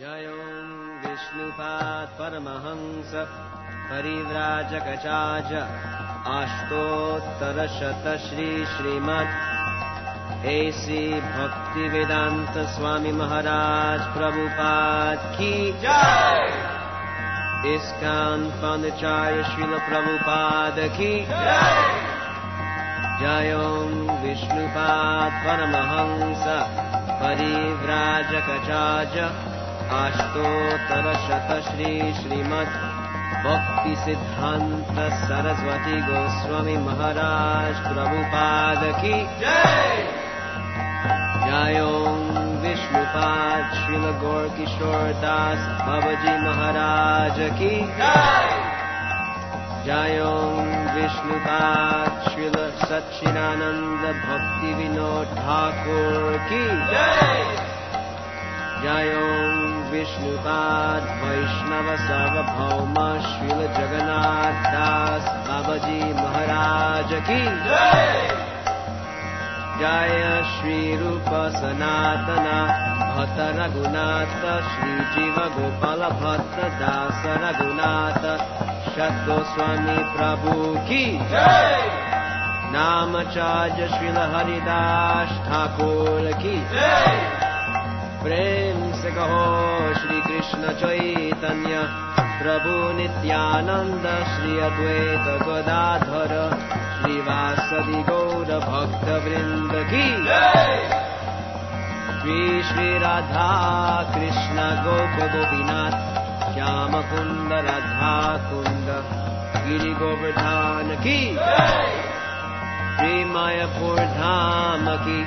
जयों विष्णुपात् परमहंस परिव्राजकचाज अष्टोत्तरशतश्री श्रीमत् ऐसी भक्तिवेदांत स्वामी महाराज प्रभुपाद की जय! इसकान पांचार्य श्रील प्रभुपाद की जय! जयों विष्णुपाद परमहंस परिव्राजकचाज काष्ठोत्तरशत भक्तिसिद्धान्त सरस्वती गोस्वामी महाराज प्रभुपादकी जयों महाराज की भवजिमहाराज विष्णुपाद श्रील सच्चिदानन्द भक्ति विनोद ठाकुर की जय। जयो विष्णुपात् वैष्णव सार्वभौम महाराज की भजी महाराजकी जय श्रीरूपसनातना भत रघुनाथ श्रीजीवगोपाल दास रघुनाथ शतस्वामी प्रभु की नामचार्य प्रभुकी नाम चाजश्रीलहरिदास् ठाकोरकी प्रेम से कहो श्री कृष्ण चैतन्य। प्रभु नित्यानंद श्री अद्वैत गदाधर श्रीवासदि भक्त वृंद की। श्री श्री राधा कृष्ण गोप गोपीनाथ श्याम कुंद राधा कुंद गिरि गोवर्धन की। श्री मायापुर धाम की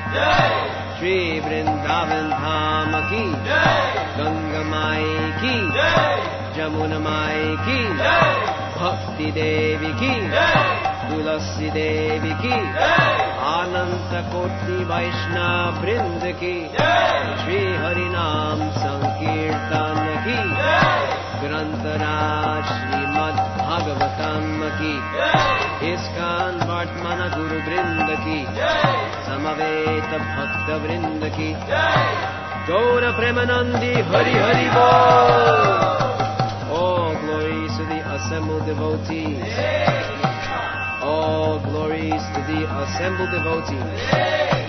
श्री वृंदावन धाम माई की। जमुना माई की। भक्ति देवी की। तुलसी देवी की। अनंत कोटि वैष्णव वृंद की। श्री हरि नाम संकीर्तन की। श्रीमद भागवतम की इसकान वर्तमान गुरु वृंद की समवेत भक्त वृंद की गौर प्रेमानंदी हरि हरि बोल All glories to the assembled devotees. All glories to the assembled devotees.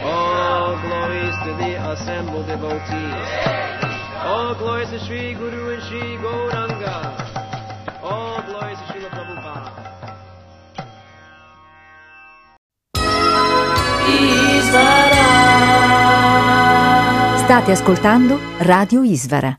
All glories to the assembled devotees. All glories to Sri Guru and Sri Gauranga. All glories to State ascoltando Radio Isvara.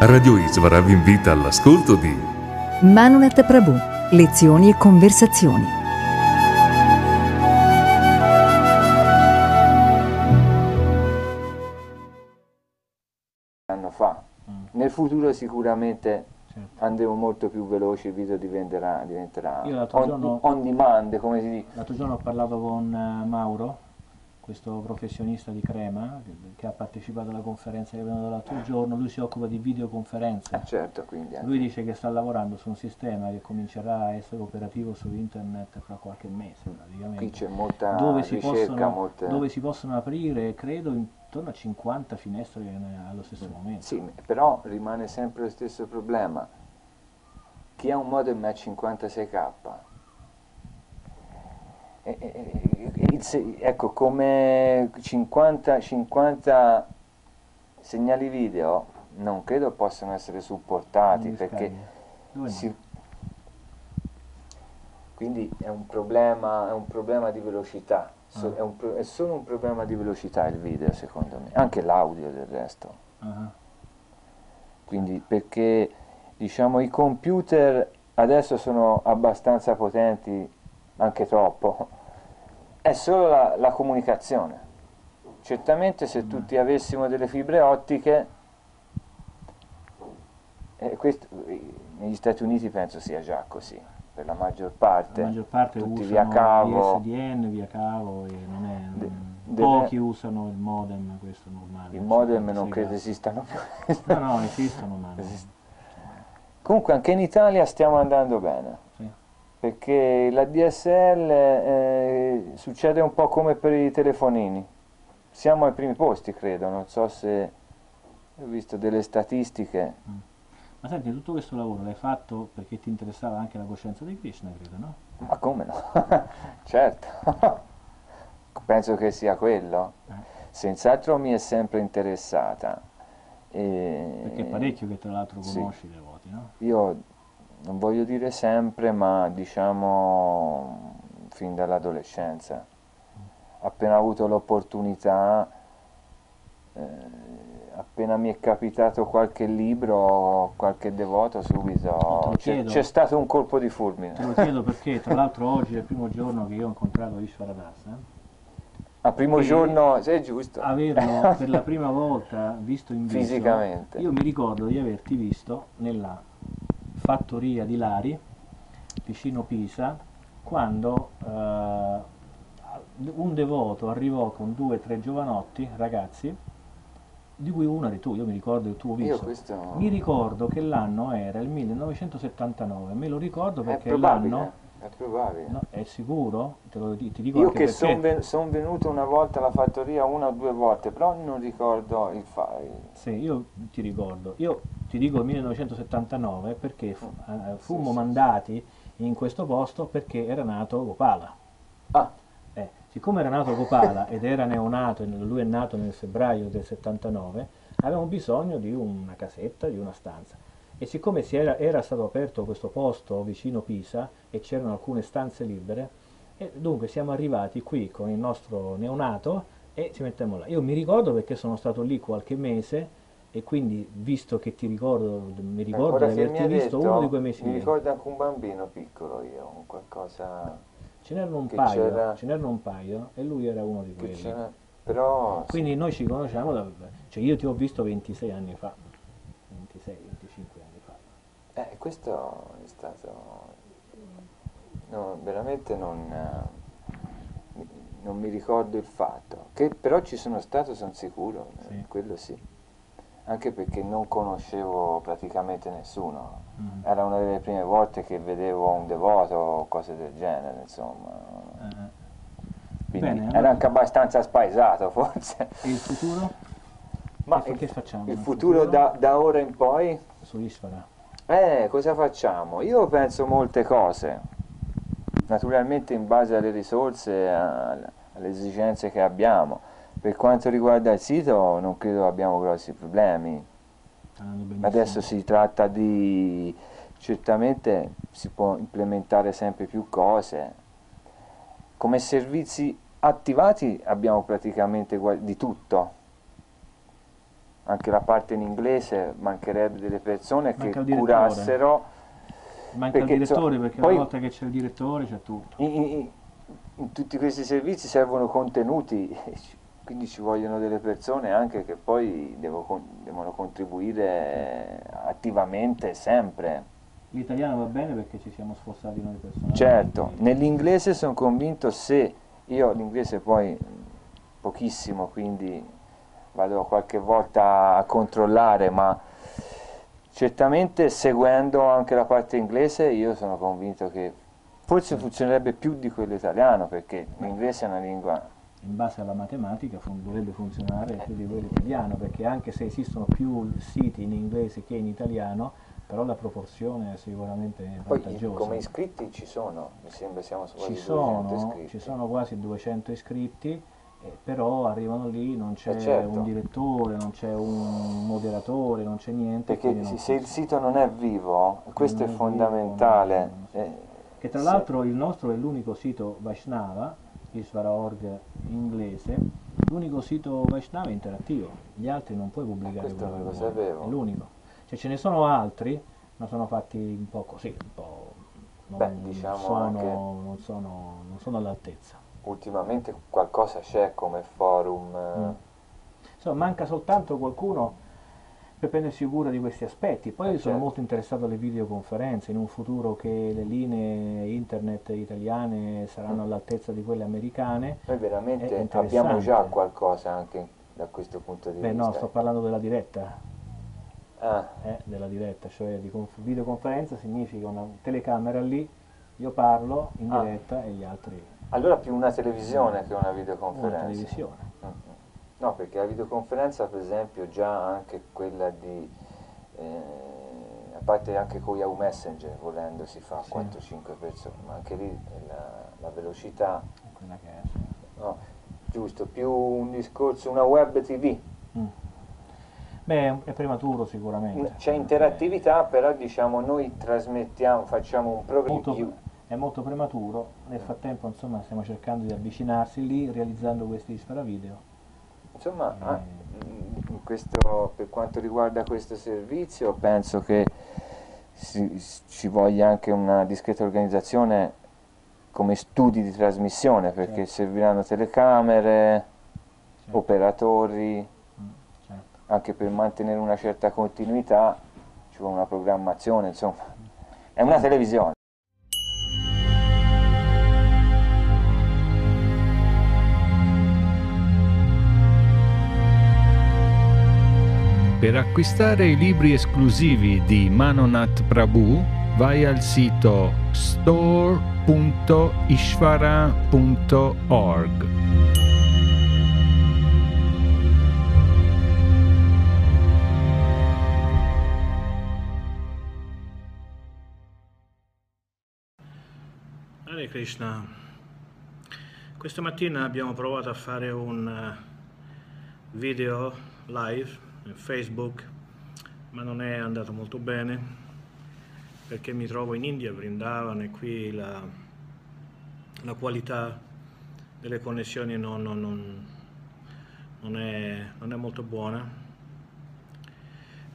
Radio Isvara vi invita all'ascolto di Manunet Prabhu, lezioni e conversazioni. Nel futuro sicuramente Certo. andremo molto più veloci, il video diventerà, diventerà on, giorno- on demand, come si dice. L'altro giorno ho parlato con eh, Mauro, questo professionista di Crema, che, ha partecipato alla conferenza che abbiamo dato l'altro giorno, lui si occupa di videoconferenze. Eh, certo, quindi anche- Lui dice che sta lavorando su un sistema che comincerà a essere operativo su internet fra qualche mese praticamente. qui c'è molta dove si, ricerca, possono, molte... dove si possono aprire, credo, intorno a 50 finestre eh, allo stesso momento. Sì, però rimane sempre lo stesso problema. Chi ha un modem a 56k, eh, eh, il se- ecco, come 50, 50 segnali video non credo possano essere supportati perché si- quindi è un problema, è un problema di velocità, So- Ah. è, pro- è solo un problema di velocità il video secondo me, anche l'audio del resto. Ah, Quindi perché diciamo i computer adesso sono abbastanza potenti, anche troppo, è solo la, la comunicazione. Certamente se tutti avessimo delle fibre ottiche, e questo, eh, negli Stati Uniti penso sia già così, per la maggior parte, La maggior parte tutti usano via cavo, ISDN, via cavo e non è... de- deve- Pochi usano il modem, questo è normale. il modem non credo esistano più. No, no, esistono, ma. Esist- Comunque anche in Italia stiamo andando bene, Sì. perché la DSL eh, succede un po' come per i telefonini. Siamo ai primi posti, credo, non so se ho visto delle statistiche. Ma senti, tutto questo lavoro l'hai fatto perché ti interessava anche la coscienza di Krishna, credo, no? Ma come no? certo, penso che sia quello. Eh. Senz'altro mi è sempre interessata. E Perché è parecchio che tra l'altro sì. conosci i devoti, no? Io non voglio dire sempre, ma diciamo fin dall'adolescenza. Appena avuto l'opportunità, eh, appena mi è capitato qualche libro, qualche devoto, subito c'è, c'è stato un colpo di Te lo fulmine. chiedo perché tra l'altro oggi è il primo giorno che io ho incontrato Ishvara Das, eh? A primo E giorno, è giusto. averlo per la prima volta visto in viso, Fisicamente. io mi ricordo di averti visto nella fattoria di Lari, vicino Pisa, quando eh, un devoto arrivò con due o tre giovanotti, ragazzi, di cui uno eri tu, io mi ricordo il tuo Io viso. questo Mi ricordo che l'anno era il 1979, me lo ricordo perché l'anno... è probabile. No, è sicuro? Te lo di- ti dico Io che sono venuto una volta alla fattoria una o due volte, però non ricordo il file. Sì, io ti ricordo. Io ti dico il 1979 perché fu- eh, fummo sì, mandati in questo posto perché era nato Gopala. Ah, Eh, siccome era nato Gopala ed era neonato, e lui è nato nel febbraio del 79, avevamo bisogno di una casetta, di una stanza. E siccome si era, era stato aperto questo posto vicino Pisa e c'erano alcune stanze libere, dunque siamo arrivati qui con il nostro neonato e ci mettiamo là. Io mi ricordo perché sono stato lì qualche mese e quindi visto che ti ricordo, mi ricordo di averti visto detto, uno di quei mesi Mi ricordo anche un bambino piccolo io, un qualcosa Ce n'erano un un paio e lui era uno di quelli. però sì, Quindi noi ci conosciamo, da, cioè io ti ho visto 26 anni fa, 26, 25 anni fa. eh, questo è stato, no, veramente non, eh, non mi ricordo il fatto, che però ci sono stato, sono sicuro, eh, Sì. quello sì, anche perché non conoscevo praticamente nessuno. Mm. Era una delle prime volte che vedevo un devoto o cose del genere, insomma. Quindi Bene, allora- era anche abbastanza spaesato, forse. E il futuro? Ma che, il, che facciamo? il nel futuro da, da ora in poi? Su Isfara. Eh, cosa facciamo? Io penso molte cose. Naturalmente in base alle risorse, alle esigenze che abbiamo. Per quanto riguarda il sito, non credo abbiamo grossi problemi. Benissimo. Adesso si tratta di certamente si può implementare sempre più cose. Come servizi attivati abbiamo praticamente di tutto. Anche la parte in inglese mancherebbe delle persone Manca che curassero. Manca perché, il direttore perché poi- una volta che c'è il direttore c'è tutto. In, in- in tutti questi servizi servono contenuti, quindi ci vogliono delle persone anche che poi devo devono contribuire attivamente sempre. L'italiano va bene perché ci siamo sforzati noi personalmente. Certo, nell'inglese sono convinto se io l'inglese poi pochissimo, quindi vado qualche volta a controllare, ma certamente seguendo anche la parte inglese io sono convinto che forse funzionerebbe più di quello italiano perché l'inglese è una lingua In base alla matematica fun- dovrebbe funzionare più di quello italiano perché anche se esistono più siti in inglese che in italiano, però la proporzione è sicuramente poi vantaggiosa. come iscritti ci sono, mi sembra siamo su quasi ci 200 sono, iscritti. ci sono quasi 200 iscritti, eh, però arrivano lì, non c'è Eh, certo. un direttore, non c'è un moderatore, non c'è niente. Perché non se- se il sito non è vivo, questo è non è vivo, fondamentale. non- non- eh, Che tra l'altro il nostro è l'unico sito Vaishnava, Isvara.org inglese, l'unico sito Vaishnava interattivo, gli altri non puoi pubblicare questo quello lo sapevo. è l'unico. Cioè ce ne sono altri, ma sono fatti un po' così, un po' non, Beh, diciamo sono, non, sono, non sono all'altezza. ultimamente qualcosa c'è come forum. eh, Mm. Insomma, manca soltanto qualcuno per prendersi cura di questi aspetti. Poi Eh, sono certo. molto interessato alle videoconferenze, in un futuro che le linee internet italiane saranno all'altezza di quelle americane. Noi veramente abbiamo già qualcosa anche da questo punto di Beh vista. no, sto parlando della diretta, Ah, eh, della diretta, cioè di conf- videoconferenza significa una telecamera lì, io parlo in Ah. diretta e gli altri allora più una televisione che una una videoconferenza. televisione. Mm, mm. No, perché la videoconferenza, per esempio, già anche quella di, eh, a parte anche con Yahoo Messenger, volendo, si fa Sì. 4-5 persone, ma anche lì la, la velocità, Quella che è, sì. no, giusto, più un discorso, una web TV, Mm. Beh, è prematuro sicuramente. c'è interattività, però diciamo noi trasmettiamo, facciamo un programma è molto prematuro, nel frattempo insomma stiamo cercando di avvicinarsi lì realizzando questi Ispera Video. Insomma, ah, questo- per quanto riguarda questo servizio, penso che si- ci voglia anche una discreta organizzazione come studi di trasmissione, perché Certo. serviranno telecamere, Certo. operatori, Mm, certo. anche per mantenere una certa continuità ci vuole una programmazione, insomma, è una televisione. Per acquistare i libri esclusivi di Manonat Prabhu vai al sito store.ishvara.org. Hare Krishna, questa mattina abbiamo provato a fare un eh, video live Facebook, ma non è andato molto bene perché mi trovo in India, Vrindavan e qui la, la qualità delle connessioni non, non- non- non è, è molto buona.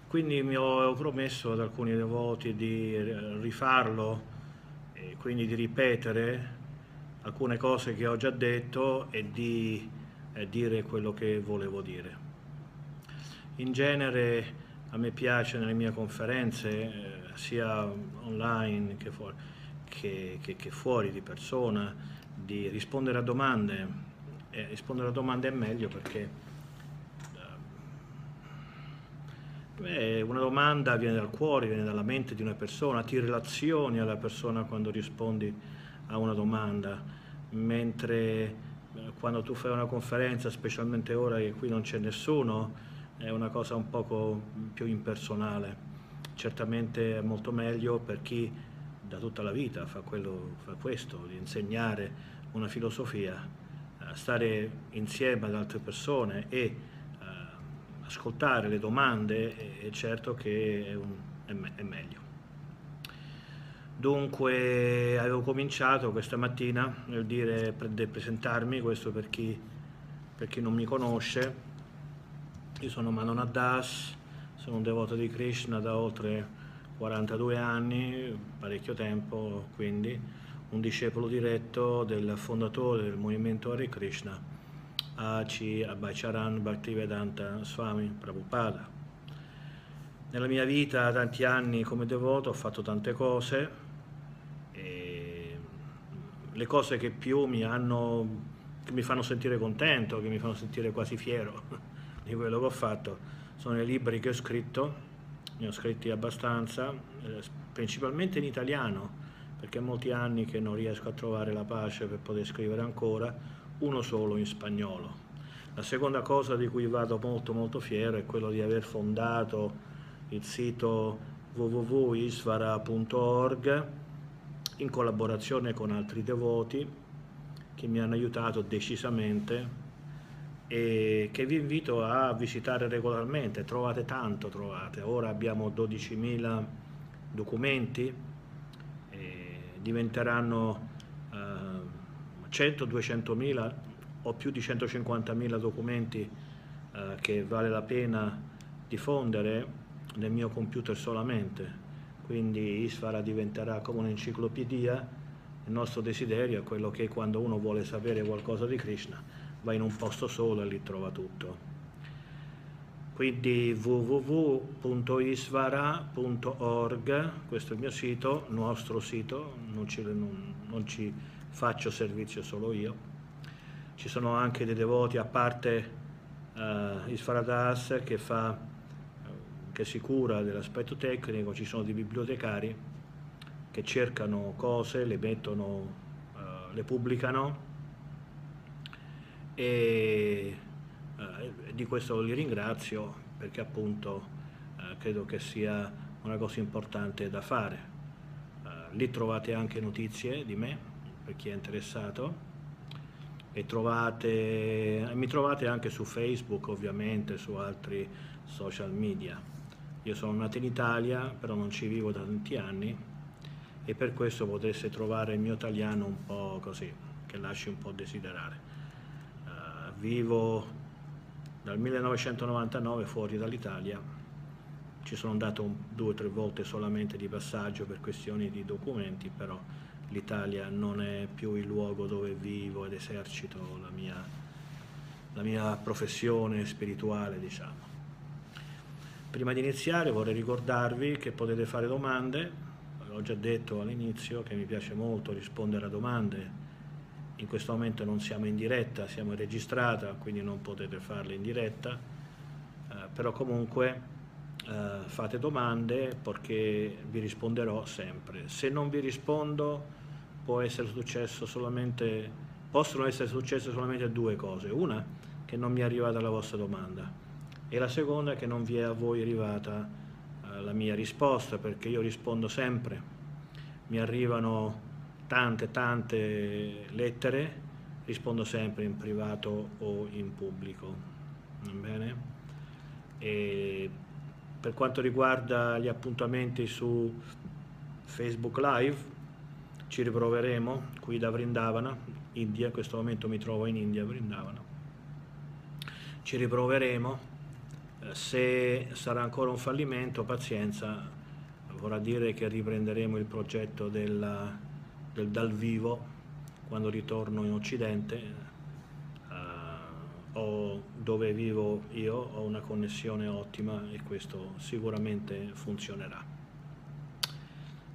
Quindi mi ho, ho promesso ad alcuni devoti di rifarlo e quindi di ripetere alcune cose che ho già detto e di eh, dire quello che volevo dire. In genere a me piace nelle mie conferenze, eh, sia online che fuori, che- che- che fuori di persona, di rispondere a domande. E rispondere a domande è meglio perché Beh, una domanda viene dal cuore, viene dalla mente di una persona, ti relazioni alla persona quando rispondi a una domanda, mentre eh, quando tu fai una conferenza, specialmente ora che qui non c'è nessuno, è una cosa un poco più impersonale. Certamente è molto meglio per chi da tutta la vita fa, quello, fa questo, di insegnare una filosofia, eh, stare insieme ad altre persone e eh, ascoltare le domande è, certo che è, un- è me- è meglio. Dunque avevo cominciato questa mattina nel dire, presentarmi, questo per chi, per chi non mi conosce. Io sono Manon Das, sono un devoto di Krishna da oltre 42 anni, parecchio tempo quindi, un discepolo diretto del fondatore del movimento Hare Krishna, A.C. Abhaicharan Bhaktivedanta Swami Prabhupada. Nella mia vita, tanti anni come devoto, ho fatto tante cose le cose che più mi hanno, che mi fanno sentire contento, che mi fanno sentire quasi fiero di quello che ho fatto, sono i libri che ho scritto, ne ho scritti abbastanza, eh, principalmente in italiano, perché è molti anni che non riesco a trovare la pace per poter scrivere ancora, uno solo in spagnolo. La seconda cosa di cui vado molto molto fiero è quello di aver fondato il sito www.isvara.org in collaborazione con altri devoti che mi hanno aiutato decisamente e che vi invito a visitare regolarmente. Trovate tanto, trovate. Ora abbiamo 12.000 documenti, diventeranno eh, 100-200.000 o più di 150.000 documenti eh, che vale la pena diffondere nel mio computer solamente. Quindi Isfara diventerà come un'enciclopedia. Il nostro desiderio è quello che quando uno vuole sapere qualcosa di Krishna va in un posto solo e lì trova tutto. quindi www.isvara.org, questo è il mio sito, nostro sito, non ci, non, non ci faccio servizio solo io. Ci sono anche dei devoti, a parte uh, Isvaradas che, fa, che si cura dell'aspetto tecnico, ci sono dei bibliotecari che cercano cose, le mettono, uh, le pubblicano e eh, di questo li ringrazio perché appunto eh, credo che sia una cosa importante da fare. Eh, lì trovate anche notizie di me per chi è interessato e trovate, mi trovate anche su Facebook ovviamente, su altri social media. Io sono nato in Italia, però non ci vivo da tanti anni e per questo potreste trovare il mio italiano un po' così, che lasci un po' desiderare. Vivo dal 1999 fuori dall'Italia, ci sono andato due o tre volte solamente di passaggio per questioni di documenti, però l'Italia non è più il luogo dove vivo ed esercito la mia, la mia professione spirituale, diciamo. Prima di iniziare vorrei ricordarvi che potete fare domande, l'ho già detto all'inizio che mi piace molto rispondere a domande in questo momento non siamo in diretta, siamo in registrata, quindi non potete farle in diretta, eh, però comunque eh, fate domande perché vi risponderò sempre. Se non vi rispondo può essere successo solamente, possono essere successe solamente due cose. Una, che non mi è arrivata la vostra domanda e la seconda, che non vi è a voi arrivata eh, la mia risposta, perché io rispondo sempre. Mi arrivano tante tante lettere, rispondo sempre in privato o in pubblico. Bene? Per quanto riguarda gli appuntamenti su Facebook Live, ci riproveremo qui da Vrindavana, India, in questo momento mi trovo in India, Vrindavana. Ci riproveremo, eh, se sarà ancora un fallimento, pazienza, vorrà dire che riprenderemo il progetto della del dal vivo quando ritorno in Occidente uh, o dove vivo io ho una connessione ottima e questo sicuramente funzionerà.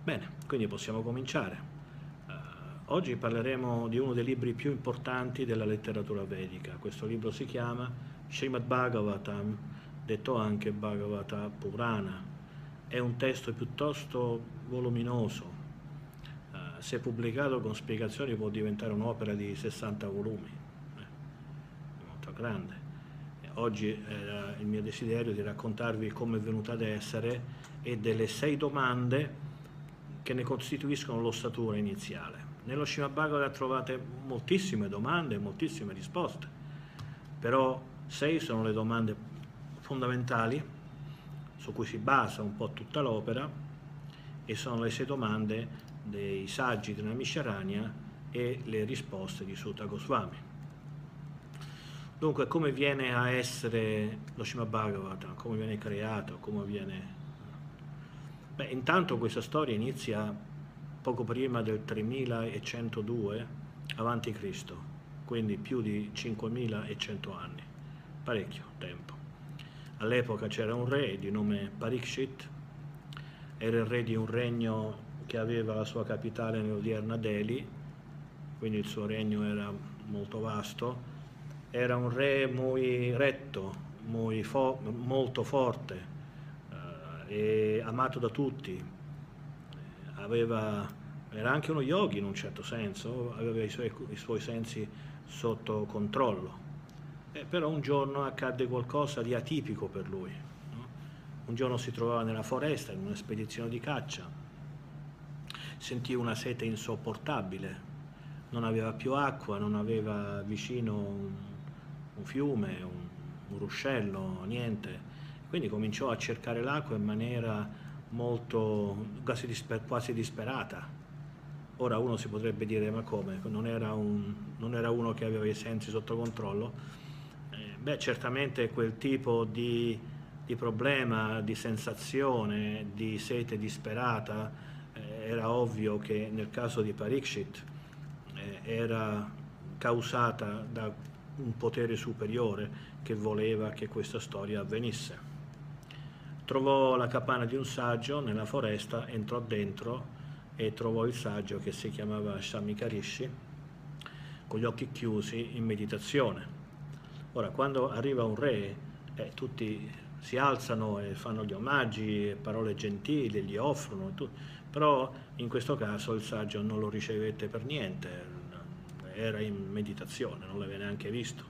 Bene, quindi possiamo cominciare. Uh, oggi parleremo di uno dei libri più importanti della letteratura vedica. Questo libro si chiama Srimad Bhagavatam, detto anche Bhagavata Purana. È un testo piuttosto voluminoso, se pubblicato con spiegazioni può diventare un'opera di 60 volumi, eh, molto grande. Oggi era il mio desiderio di raccontarvi come è venuta ad essere e delle sei domande che ne costituiscono l'ossatura iniziale. Nello Srimad Bhagavatam trovate moltissime domande e moltissime risposte, però sei sono le domande fondamentali su cui si basa un po' tutta l'opera e sono le sei domande dei saggi della Misharania e le risposte di Sutta Goswami. Dunque, come viene a essere lo Srimad Bhagavatam, come viene creato, come viene... Beh, intanto questa storia inizia poco prima del 3102 avanti Cristo, quindi più di 5100 anni, parecchio tempo. All'epoca c'era un re di nome Parikshit, era il re di un regno che aveva la sua capitale nell'odierna Delhi, quindi il suo regno era molto vasto, era un re molto retto, muy fo molto forte eh, e amato da tutti, aveva, era anche uno yogi in un certo senso, aveva i suoi, i suoi sensi sotto controllo, eh, però un giorno accadde qualcosa di atipico per lui. No? Un giorno si trovava nella foresta in una spedizione di caccia sentì una sete insopportabile, non aveva più acqua, non aveva vicino un, un fiume, un, un, ruscello, niente. Quindi cominciò a cercare l'acqua in maniera molto, quasi, disper, quasi, disperata. Ora uno si potrebbe dire ma come? Non era, un, non era uno che aveva i sensi sotto controllo? Eh, beh, certamente quel tipo di, di problema, di sensazione, di sete disperata, era ovvio che nel caso di Parikshit eh, era causata da un potere superiore che voleva che questa storia avvenisse. Trovò la capanna di un saggio nella foresta, entrò dentro e trovò il saggio che si chiamava Shamikarishi con gli occhi chiusi in meditazione. Ora, quando arriva un re, eh, tutti si alzano e fanno gli omaggi, parole gentili, gli offrono, tu, però in questo caso il saggio non lo ricevette per niente, era in meditazione, non l'aveva neanche visto.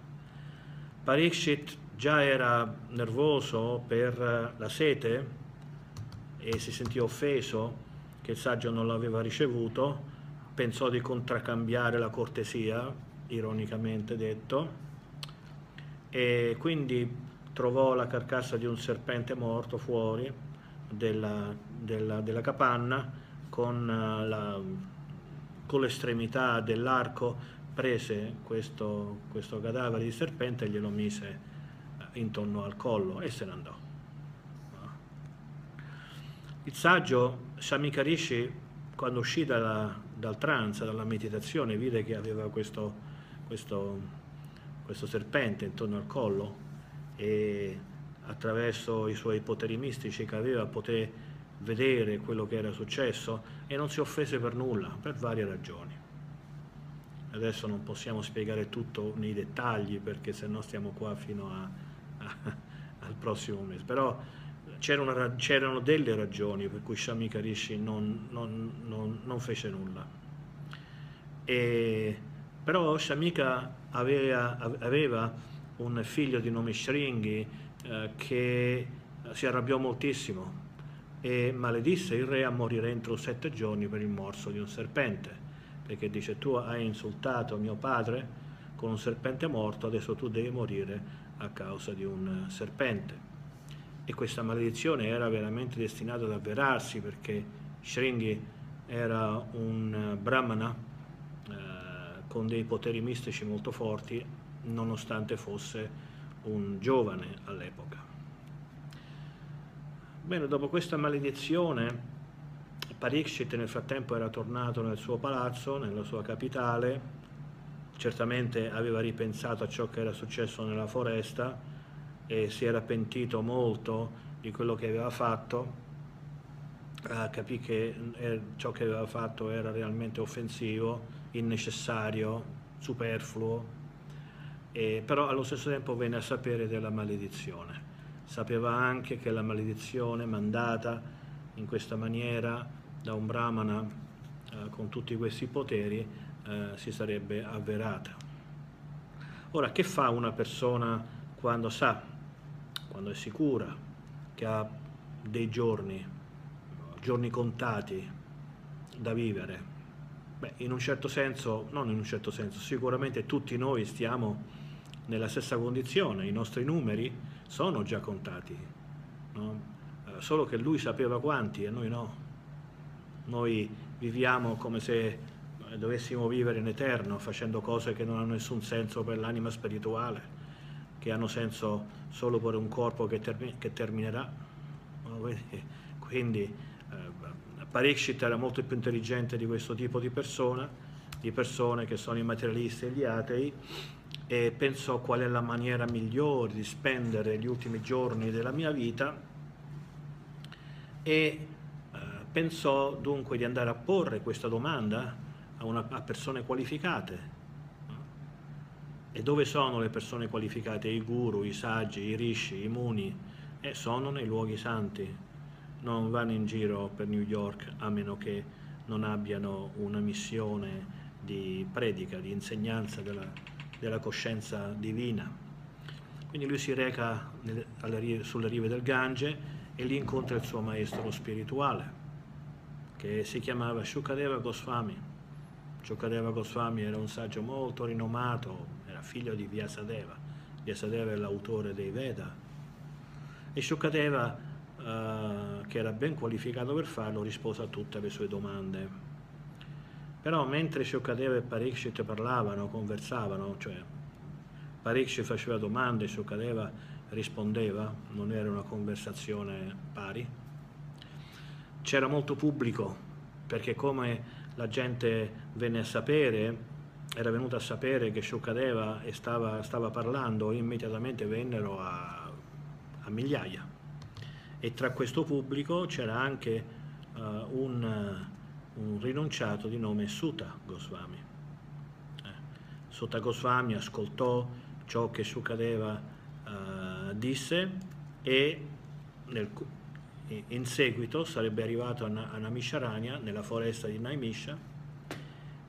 Parikshit già era nervoso per la sete e si sentì offeso che il saggio non l'aveva ricevuto, pensò di contraccambiare la cortesia, ironicamente detto, e quindi trovò la carcassa di un serpente morto fuori della, della, della capanna con, eh, la, con l'estremità dell'arco prese questo, questo cadavere di serpente e glielo mise eh, intorno al collo e se ne andò. Il saggio Samikarishi, quando uscì dalla, dal trance, dalla meditazione, vide che aveva questo, questo, questo serpente intorno al collo e attraverso i suoi poteri mistici che aveva poté vedere quello che era successo e non si offese per nulla, per varie ragioni. Adesso non possiamo spiegare tutto nei dettagli perché se no stiamo qua fino a, a, al prossimo mese, però c'erano, c'erano, delle ragioni per cui Shami Karishi non, non, non, non fece nulla. E, però Shamika aveva, aveva, un figlio di nome Shringi eh, che si arrabbiò moltissimo e maledisse il re a morire entro sette giorni per il morso di un serpente perché dice tu hai insultato mio padre con un serpente morto, adesso tu devi morire a causa di un serpente. E questa maledizione era veramente destinata ad avverarsi perché Shringi era un brahmana eh, con dei poteri mistici molto forti, nonostante fosse un giovane all'epoca. Bene, dopo questa maledizione Parikshit nel frattempo era tornato nel suo palazzo, nella sua capitale, certamente aveva ripensato a ciò che era successo nella foresta e si era pentito molto di quello che aveva fatto, eh, capì che eh, ciò che aveva fatto era realmente offensivo, innecessario, superfluo, e, però allo stesso tempo venne a sapere della maledizione. Sapeva anche che la maledizione mandata in questa maniera da un brahmana eh, con tutti questi poteri eh, si sarebbe avverata. Ora, che fa una persona quando sa, quando è sicura che ha dei giorni, giorni contati da vivere? Beh, in un certo senso, non in un certo senso, sicuramente tutti noi stiamo nella stessa condizione, i nostri numeri sono già contati, no? eh, solo che lui sapeva quanti e noi no. Noi viviamo come se eh, dovessimo vivere in eterno, facendo cose che non hanno nessun senso per l'anima spirituale, che hanno senso solo per un corpo che, termi- che terminerà. Quindi eh, Parikshit era molto più intelligente di questo tipo di persona, di persone che sono i materialisti e gli atei, e pensò qual è la maniera migliore di spendere gli ultimi giorni della mia vita e pensò dunque di andare a porre questa domanda a, una, a persone qualificate. E dove sono le persone qualificate? I guru, i saggi, i rishi, i muni? E sono nei luoghi santi. Non vanno in giro per New York a meno che non abbiano una missione di predica, di insegnanza della, della coscienza divina. Quindi lui si reca nelle, sulle rive del Gange e lì incontra il suo maestro spirituale che si chiamava Shukadeva Goswami. Shukadeva Goswami era un saggio molto rinomato, era figlio di Vyasadeva. Vyasadeva è l'autore dei Veda. E Shukadeva, eh, che era ben qualificato per farlo, rispose a tutte le sue domande. Però mentre Shukadeva e Parikshit parlavano, conversavano, cioè Parikshit faceva domande, Shukadeva rispondeva, non era una conversazione pari, c'era molto pubblico perché come la gente venne a sapere era venuto a sapere che Shukadeva stava, stava parlando, immediatamente vennero a, a, migliaia. E tra questo pubblico c'era anche uh, un, un, rinunciato di nome Sutta Goswami. Eh, Sutta Goswami ascoltò ciò che Shukadeva uh, disse e nel, in seguito sarebbe arrivato a, a Namisharanya, nella foresta di Naimisha,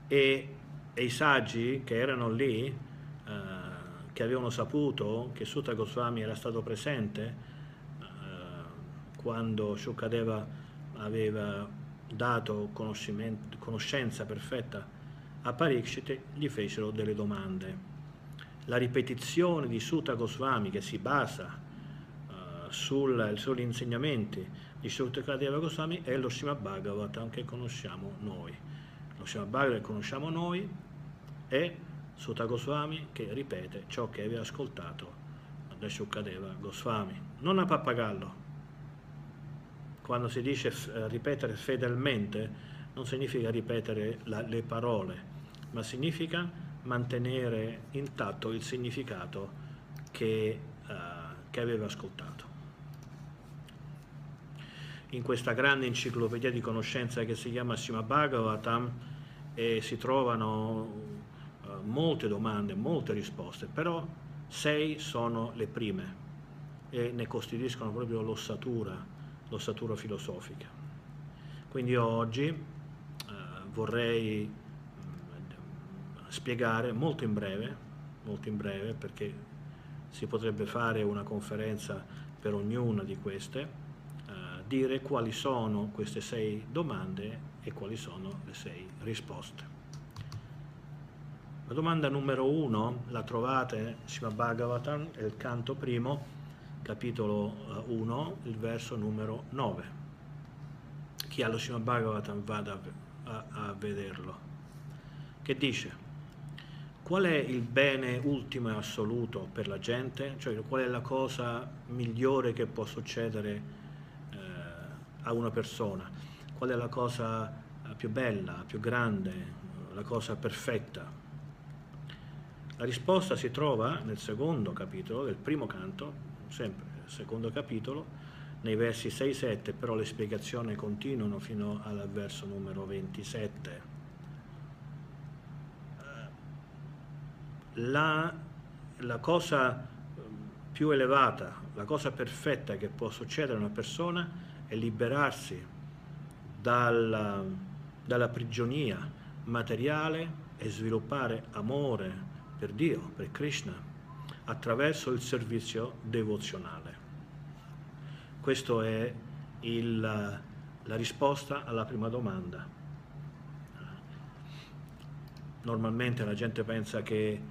e e i saggi che erano lì, eh, che avevano saputo che Sutta Goswami era stato presente eh, quando Shukadeva aveva dato conoscenza perfetta a Parikshit, gli fecero delle domande. La ripetizione di Sutta Goswami che si basa uh, sul, sugli insegnamenti di Shukadeva Goswami è lo Srimad Bhagavatam che conosciamo noi lo Srimad Bhagavatam che conosciamo noi è Sutta Goswami che ripete ciò che aveva ascoltato da Shukadeva Goswami, non a pappagallo. Quando si dice eh, ripetere fedelmente non significa ripetere la, le parole, ma significa mantenere intatto il significato che, uh, che aveva ascoltato. In questa grande enciclopedia di conoscenza che si chiama Sima Bhagavatam, e si trovano uh, molte domande, molte risposte, però sei sono le prime e ne costituiscono proprio l'ossatura, l'ossatura filosofica. Quindi oggi uh, vorrei um, spiegare molto in breve, molto in breve perché si potrebbe fare una conferenza per ognuna di queste, uh, dire quali sono queste sei domande e quali sono le sei risposte. La domanda numero uno la trovate Srimad Bhagavatam, è il canto primo, capitolo 1, eh, il verso numero 9. Chi ha lo Srimad Bhagavatam vada a, a vederlo. Che dice? Qual è il bene ultimo e assoluto per la gente? Cioè qual è la cosa migliore che può succedere eh, a una persona? qual è la cosa eh, più bella, più grande, la cosa perfetta. La risposta si trova nel secondo capitolo del primo canto, sempre secondo capitolo, nei versi 6-7, però le spiegazioni continuano fino al verso numero 27. La, la cosa più elevata, la cosa perfetta che può succedere a una persona è liberarsi dalla, dalla prigionia materiale e sviluppare amore per Dio, per Krishna, attraverso il servizio devozionale. Questa è il, la risposta alla prima domanda. Normalmente la gente pensa che eh,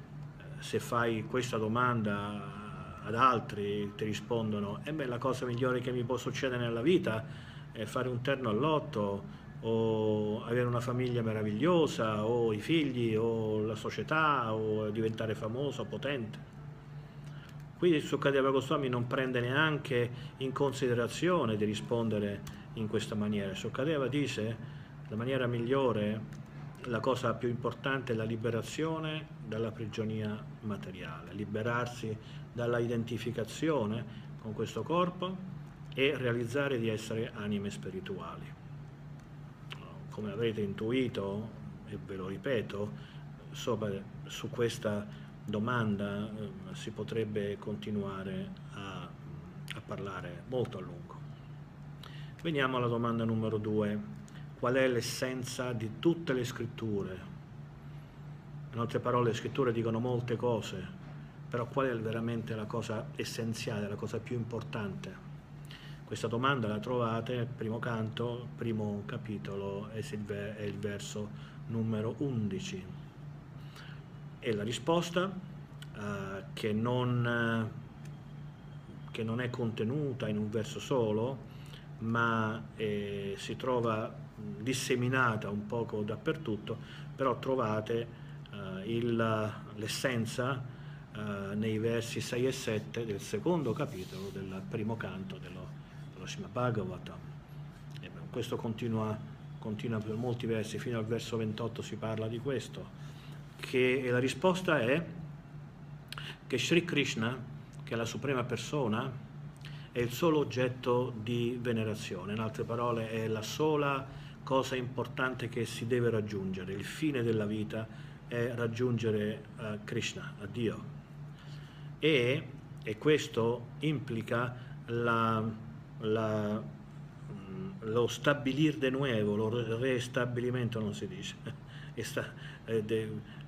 se fai questa domanda ad altri ti rispondono e eh beh la cosa migliore che mi può succedere nella vita eh, fare un terno all'otto o avere una famiglia meravigliosa o i figli o la società o diventare famoso, potente. Qui il Sukkadeva Goswami non prende neanche in considerazione di rispondere in questa maniera. Sukkadeva dice la maniera migliore, la cosa più importante è la liberazione dalla prigionia materiale, liberarsi dalla identificazione con questo corpo e realizzare di essere anime spirituali. Come avrete intuito, e ve lo ripeto, sopra, su questa domanda eh, si potrebbe continuare a, a parlare molto a lungo. Veniamo alla domanda numero due. Qual è l'essenza di tutte le scritture? In altre parole, le scritture dicono molte cose, però qual è veramente la cosa essenziale, la cosa più importante? Questa domanda la trovate nel primo canto, primo capitolo, è il verso numero 11. E la risposta, eh, che, non, che, non, è contenuta in un verso solo, ma eh, si trova disseminata un poco dappertutto, però trovate eh, l'essenza eh, nei versi 6 e 7 del secondo capitolo del primo canto dello lo Srimad Bhagavatam. Questo continua, continua per molti versi, fino al verso 28 si parla di questo. Che la risposta è che Sri Krishna, che è la suprema persona, è il solo oggetto di venerazione, in altre parole è la sola cosa importante che si deve raggiungere, il fine della vita è raggiungere uh, Krishna, a Dio. E, e questo implica la, la, mm, lo stabilir de nuevo, lo restabilimento non si dice, sta, eh, de,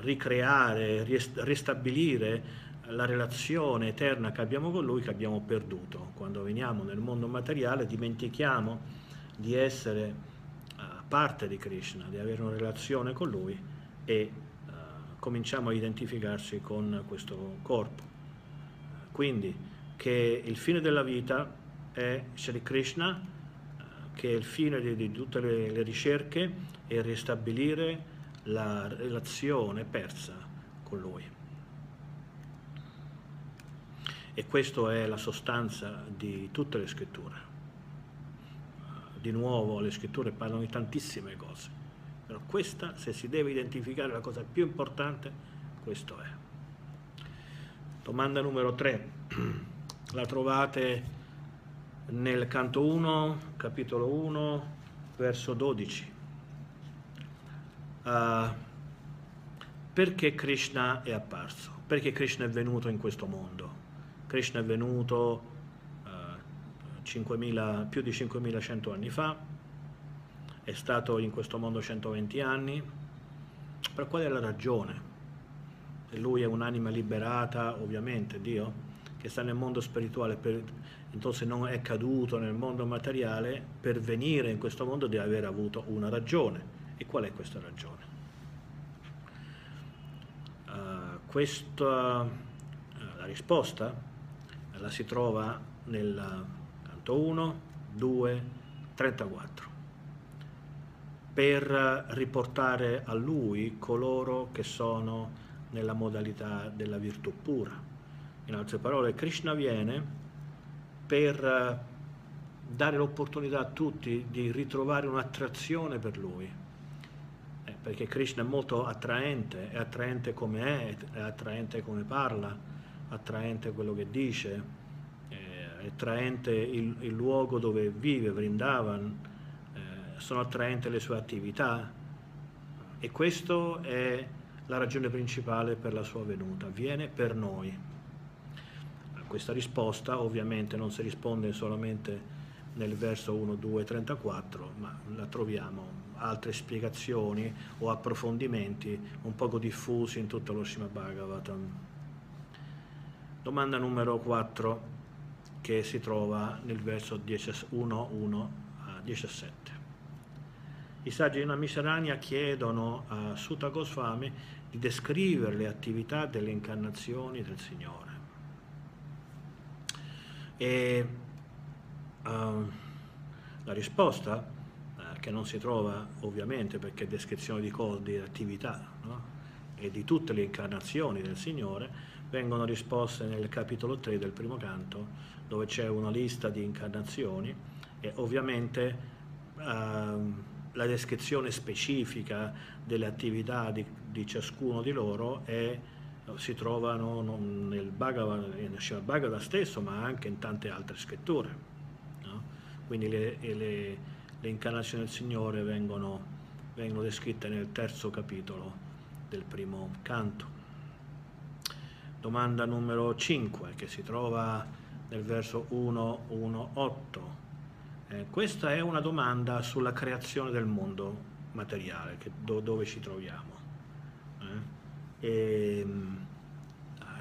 ricreare, restabilire la relazione eterna che abbiamo con Lui che abbiamo perduto. Quando veniamo nel mondo materiale dimentichiamo di essere uh, parte di Krishna, di avere una relazione con Lui e uh, cominciamo a identificarci con questo corpo. Quindi che il fine della vita è Sri Krishna, uh, che è il fine di, di tutte le, le ricerche è ristabilire la relazione persa con Lui. E questa è la sostanza di tutte le scritture. Di nuovo le scritture parlano di tantissime cose, però questa, se si deve identificare la cosa più importante, questo è. Domanda numero 3, la trovate nel canto 1, capitolo 1, verso 12. Uh, perché Krishna è apparso? Perché Krishna è venuto in questo mondo? Krishna è venuto uh, 5.000, più di 5.100 anni fa, è stato in questo mondo 120 anni, per qual è la ragione? E lui è un'anima liberata, ovviamente, Dio, che sta nel mondo spirituale, per, entonces non è caduto nel mondo materiale, per venire in questo mondo deve aver avuto una ragione. E qual è questa ragione? Uh, questa, uh, la risposta la si trova nel canto 1, 2, 34 per riportare a lui coloro che sono nella modalità della virtù pura. In altre parole, Krishna viene per dare l'opportunità a tutti di ritrovare un'attrazione per lui, eh, perché Krishna è molto attraente, è attraente come è, è attraente come parla, attraente quello che dice, è attraente il, il luogo dove vive, Vrindavan, eh, sono attraenti le sue attività e questa è la ragione principale per la sua venuta, viene per noi. A questa risposta ovviamente non si risponde solamente nel verso 1, 2, 34, ma la troviamo altre spiegazioni o approfondimenti un poco diffusi in tutto lo Srimad Bhagavatam. Domanda numero 4 che si trova nel verso 1, 1 a 17. I saggi di Namisaranya chiedono a Sutta Goswami di descrivere le attività delle incarnazioni del Signore. E uh, la risposta, che non si trova ovviamente perché descrizione di cose, di attività no? e di tutte le incarnazioni del Signore, vengono risposte nel capitolo 3 del primo canto, dove c'è una lista di incarnazioni e ovviamente ehm, la descrizione specifica delle attività di, di ciascuno di loro è, si trovano nel Bhagavad, nel Bhagavad stesso, ma anche in tante altre scritture. No? Quindi le, le, le, incarnazioni del Signore vengono, vengono descritte nel terzo capitolo del primo canto domanda numero 5 che si trova nel verso 1.1.8. Eh, questa è una domanda sulla creazione del mondo materiale, che, do, dove ci troviamo. Eh? E, ehm,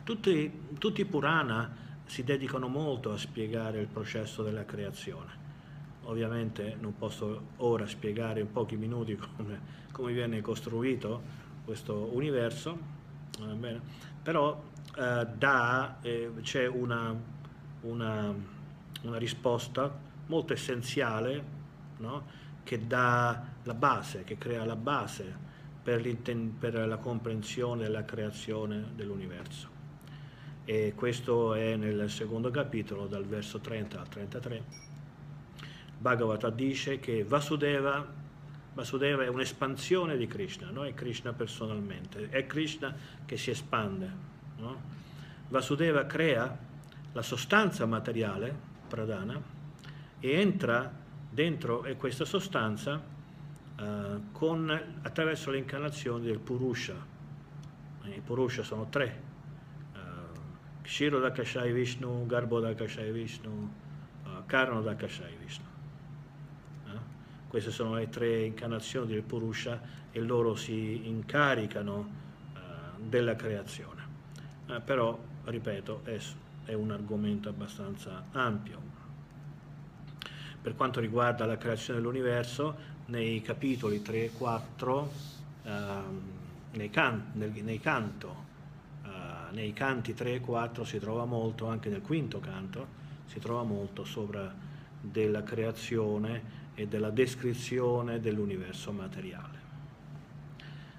tutti, tutti i Purana si dedicano molto a spiegare il processo della creazione. Ovviamente non posso ora spiegare in pochi minuti come, come viene costruito questo universo, però eh, da, eh, c'è una, una, una, risposta molto essenziale no? che dà la base, che crea la base per, per la comprensione e la creazione dell'universo. E questo è nel secondo capitolo, dal verso 30 al 33. Bhagavata dice che Vasudeva Vasudeva è un'espansione di Krishna, no? è Krishna personalmente, è Krishna che si espande. No? Vasudeva crea la sostanza materiale, pradana, e entra dentro questa sostanza uh, con, attraverso le incarnazioni del Purusha. I Purusha sono tre, uh, Kshiro Dakashai Vishnu, Garbo Dakashai Vishnu, uh, Karno Dakashai Vishnu. Queste sono le tre incarnazioni del Purusha e loro si incaricano uh, della creazione. Uh, però, ripeto, è, è un argomento abbastanza ampio. Per quanto riguarda la creazione dell'universo, nei capitoli 3 e 4, uh, nei, can, nel, nei, canto, uh, nei canti 3 e 4 si trova molto, anche nel quinto canto, si trova molto sopra della creazione e della descrizione dell'universo materiale.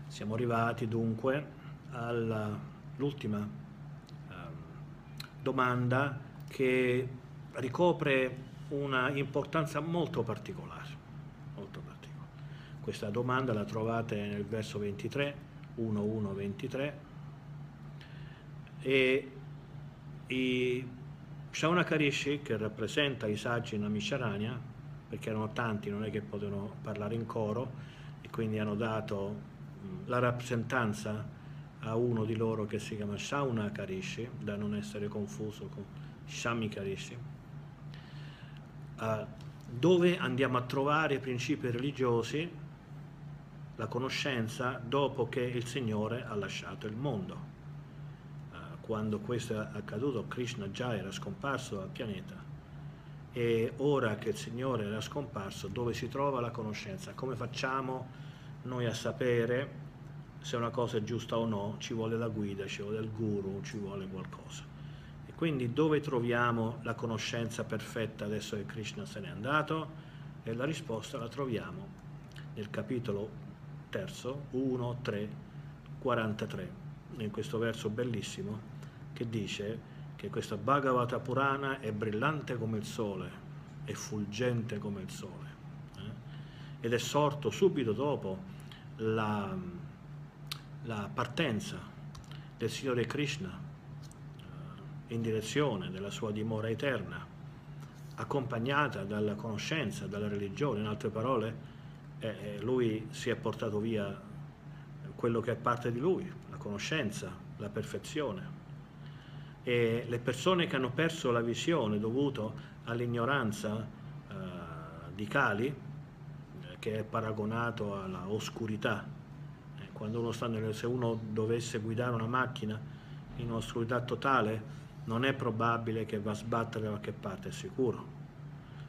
Siamo arrivati dunque all'ultima eh, domanda che ricopre una importanza molto particolare, molto particolare. Questa domanda la trovate nel verso 23, 1.1.23 e i Shaunakarishi, che rappresenta i saggi Namisharanya, perché erano tanti, non è che potevano parlare in coro e quindi hanno dato la rappresentanza a uno di loro che si chiama Shauna Karishi, da non essere confuso con Shami Karishi, dove andiamo a trovare i principi religiosi, la conoscenza, dopo che il Signore ha lasciato il mondo. Uh, quando questo è accaduto, Krishna già era scomparso dal pianeta e ora che il Signore era scomparso, dove si trova la conoscenza? Come facciamo noi a sapere se una cosa è giusta o no? Ci vuole la guida, ci vuole il guru, ci vuole qualcosa. E quindi dove troviamo la conoscenza perfetta adesso che Krishna se n'è andato? E la risposta la troviamo nel capitolo terzo, 1, 3, 43, in questo verso bellissimo che dice che questa Bhagavata Purana è brillante come il sole, è fulgente come il sole, eh? ed è sorto subito dopo la, la partenza del Signore Krishna eh, in direzione della sua dimora eterna, accompagnata dalla conoscenza, dalla religione, in altre parole, eh, eh lui si è portato via quello che è parte di lui, la conoscenza, la perfezione e le persone che hanno perso la visione dovuto all'ignoranza eh, di Kali, eh, che è paragonato alla oscurità, eh, quando uno sta nel, se uno dovesse guidare una macchina in un'oscurità totale, non è probabile che va a sbattere da qualche parte, è sicuro.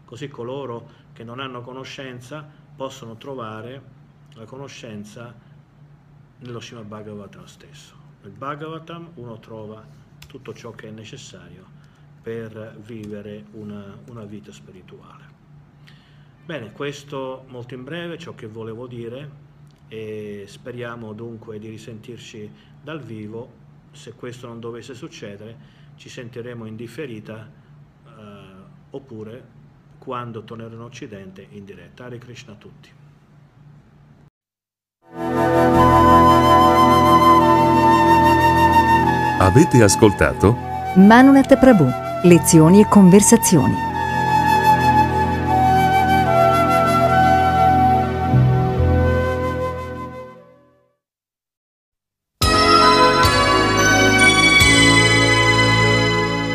Così coloro che non hanno conoscenza possono trovare la conoscenza nello Srimad Bhagavatam stesso. Nel Bhagavatam uno trova tutto ciò che è necessario per vivere una, una vita spirituale. Bene, questo molto in breve ciò che volevo dire e speriamo dunque di risentirci dal vivo. Se questo non dovesse succedere, ci sentiremo in differita eh, oppure quando tornerò in Occidente in diretta. Hare Krishna a tutti. Avete ascoltato? Manunet Prabhu, lezioni e conversazioni.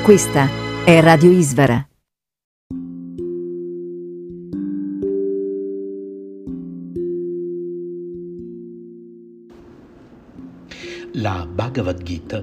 Questa è Radio Isvara. La Bhagavad Gita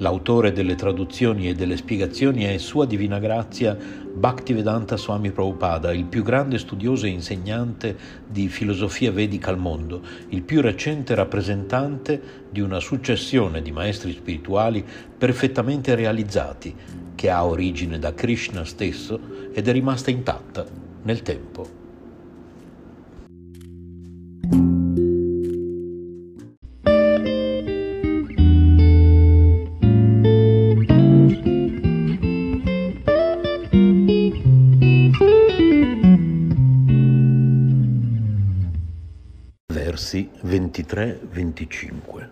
L'autore delle traduzioni e delle spiegazioni è Sua Divina Grazia Bhaktivedanta Swami Prabhupada, il più grande studioso e insegnante di filosofia vedica al mondo, il più recente rappresentante di una successione di maestri spirituali perfettamente realizzati, che ha origine da Krishna stesso ed è rimasta intatta nel tempo. 23-25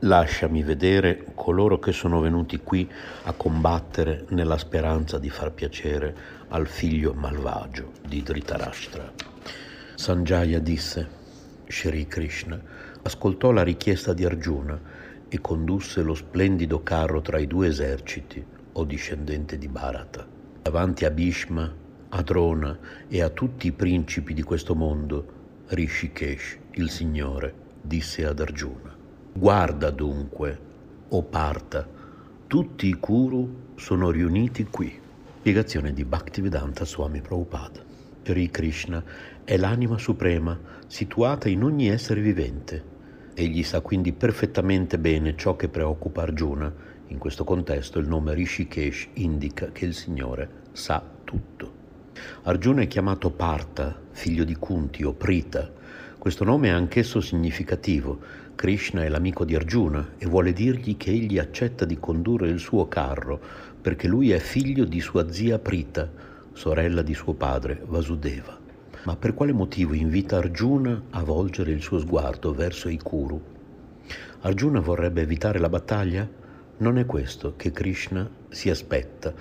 Lasciami vedere coloro che sono venuti qui a combattere nella speranza di far piacere al figlio malvagio di Dhritarashtra. Sanjaya disse, Shri Krishna ascoltò la richiesta di Arjuna e condusse lo splendido carro tra i due eserciti, o discendente di Bharata. Davanti a Bhishma, a Drona e a tutti i principi di questo mondo, Rishikesh, il Signore, disse ad Arjuna. Guarda dunque, o parta, tutti i Kuru sono riuniti qui. Spiegazione di Bhaktivedanta Swami Prabhupada. Sri Krishna è l'anima suprema situata in ogni essere vivente. Egli sa quindi perfettamente bene ciò che preoccupa Arjuna. In questo contesto il nome Rishikesh indica che il Signore sa tutto. Arjuna è chiamato Partha, figlio di Kunti o Prita. Questo nome è anch'esso significativo. Krishna è l'amico di Arjuna e vuole dirgli che egli accetta di condurre il suo carro perché lui è figlio di sua zia Prita, sorella di suo padre Vasudeva. Ma per quale motivo invita Arjuna a volgere il suo sguardo verso i Kuru? Arjuna vorrebbe evitare la battaglia? Non è questo che Krishna si aspetta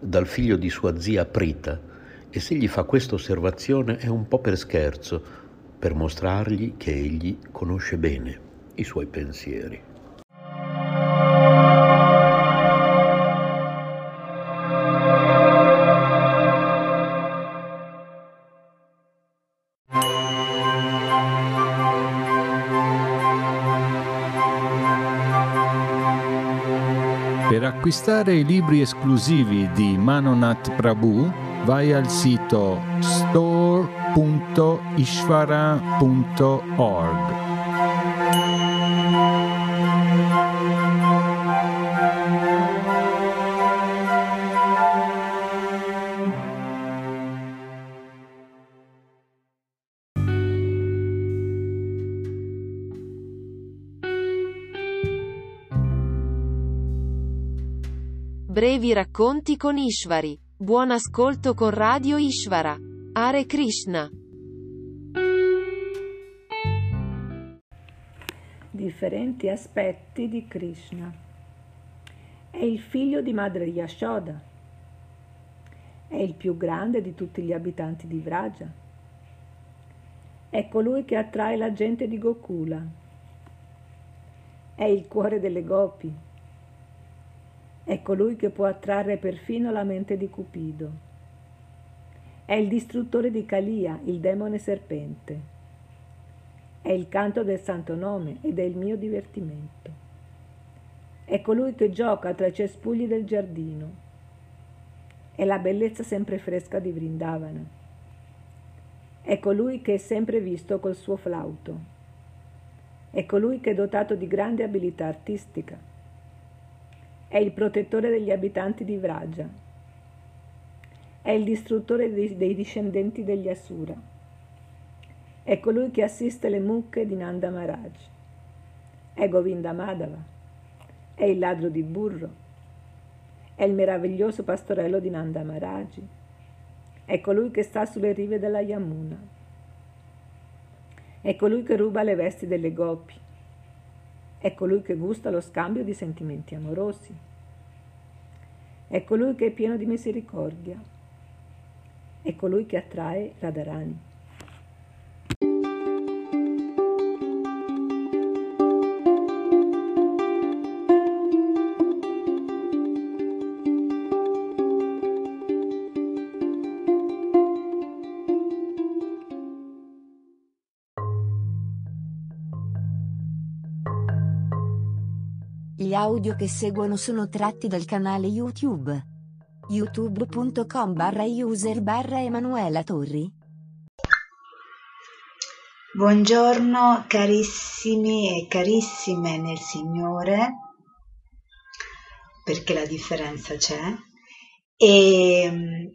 dal figlio di sua zia Prita e se gli fa questa osservazione è un po' per scherzo, per mostrargli che egli conosce bene i suoi pensieri. Per acquistare i libri esclusivi di Manonat Prabhu vai al sito store.ishvara.org. Brevi racconti con Ishvari. Buon ascolto con Radio Ishvara. Hare Krishna. differenti aspetti di Krishna. È il figlio di madre Yashoda. È il più grande di tutti gli abitanti di Vraja. È colui che attrae la gente di Gokula. È il cuore delle gopi. È colui che può attrarre perfino la mente di Cupido. È il distruttore di Kalia, il demone serpente. È il canto del santo nome ed è il mio divertimento. È colui che gioca tra i cespugli del giardino. È la bellezza sempre fresca di Vrindavana. È colui che è sempre visto col suo flauto. È colui che è dotato di grande abilità artistica. È il protettore degli abitanti di Vraja. È il distruttore dei, discendenti degli Asura. È colui che assiste le mucche di Nanda Maharaj. È Govinda Madhava. È il ladro di burro. È il meraviglioso pastorello di Nanda Maharaj. È colui che sta sulle rive della Yamuna. È colui che ruba le vesti delle gopi. È colui che gusta lo scambio di sentimenti amorosi. È colui che è pieno di misericordia. È colui che attrae Radharani. Gli audio che seguono sono tratti dal canale YouTube youtube.com barra user barra Emanuela Torri. Buongiorno carissimi e carissime nel Signore, perché la differenza c'è, e mm,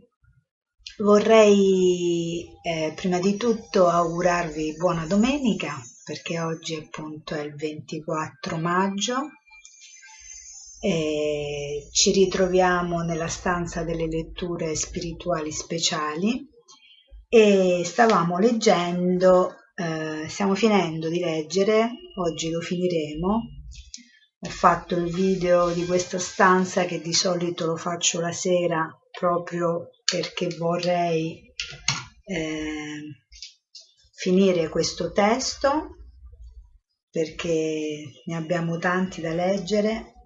vorrei eh, prima di tutto augurarvi buona domenica, perché oggi appunto è il 24 maggio eh, ci ritroviamo nella stanza delle letture spirituali speciali e stavamo leggendo, eh, stiamo finendo di leggere, oggi lo finiremo. Ho fatto il video di questa stanza che di solito lo faccio la sera proprio perché vorrei eh, finire questo testo perché ne abbiamo tanti da leggere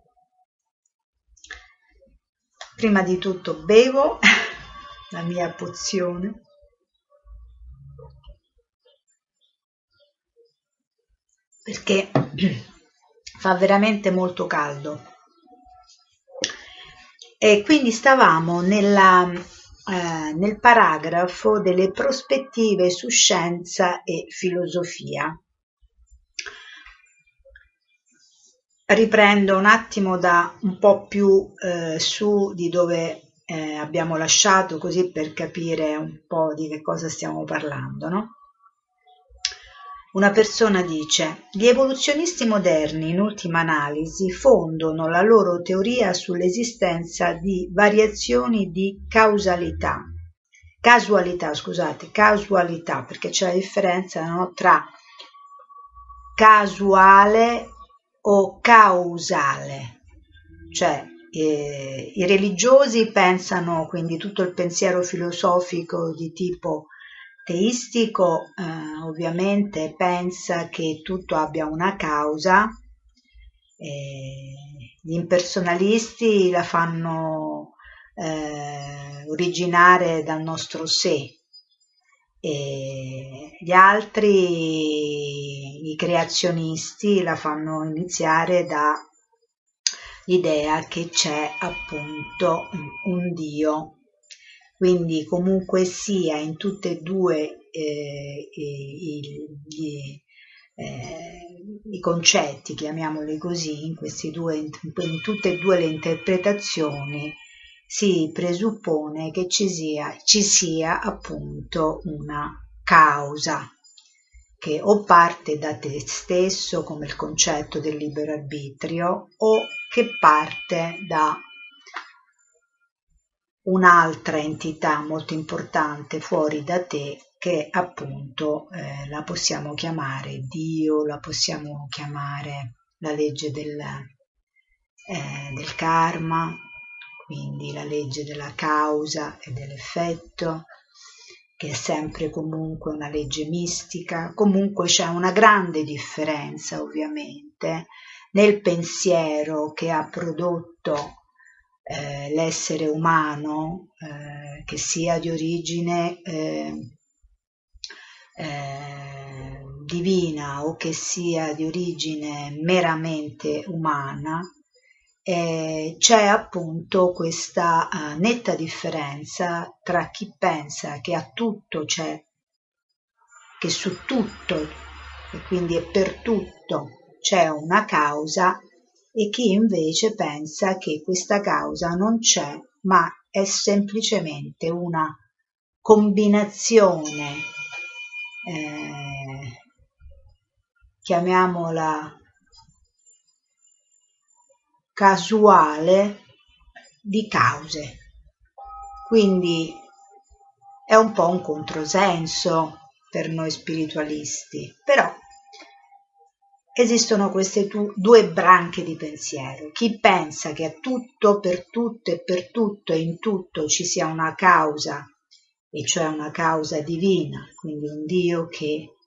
prima di tutto bevo la mia pozione. Perché fa veramente molto caldo. E quindi stavamo nella, eh, nel paragrafo delle prospettive su scienza e filosofia riprendo un attimo da un po' più eh, su di dove eh, abbiamo lasciato così per capire un po' di che cosa stiamo parlando, no? Una persona dice, gli evoluzionisti moderni in ultima analisi fondano la loro teoria sull'esistenza di variazioni di causalità, casualità, scusate, casualità, perché c'è la differenza no, tra casuale o causale, cioè eh, i religiosi pensano quindi tutto il pensiero filosofico di tipo teistico eh, ovviamente pensa che tutto abbia una causa, eh, gli impersonalisti la fanno eh, originare dal nostro sé, e gli altri, i creazionisti, la fanno iniziare dall'idea che c'è appunto un Dio. Quindi comunque sia in tutte e due eh, i, i, eh, i, concetti, chiamiamoli così, in, due, in tutte e due le interpretazioni si presuppone che ci sia, ci sia appunto una causa che o parte da te stesso come il concetto del libero arbitrio o che parte da un'altra entità molto importante fuori da te che appunto eh, la possiamo chiamare Dio, la possiamo chiamare la legge del, eh, del karma, quindi la legge della causa e dell'effetto, che è sempre comunque una legge mistica, comunque c'è una grande differenza ovviamente nel pensiero che ha prodotto eh, l'essere umano, eh, che sia di origine eh, eh divina o che sia di origine meramente umana, eh, c'è appunto questa uh, netta differenza tra chi pensa che a tutto c'è, che su tutto e quindi è per tutto c'è una causa e chi invece pensa che questa causa non c'è ma è semplicemente una combinazione eh, chiamiamola casuale di cause. Quindi è un po' un controsenso per noi spiritualisti, però esistono queste tu, due branche di pensiero. Chi pensa che a tutto, per tutto e per tutto e in tutto ci sia una causa, e cioè una causa divina, quindi un Dio che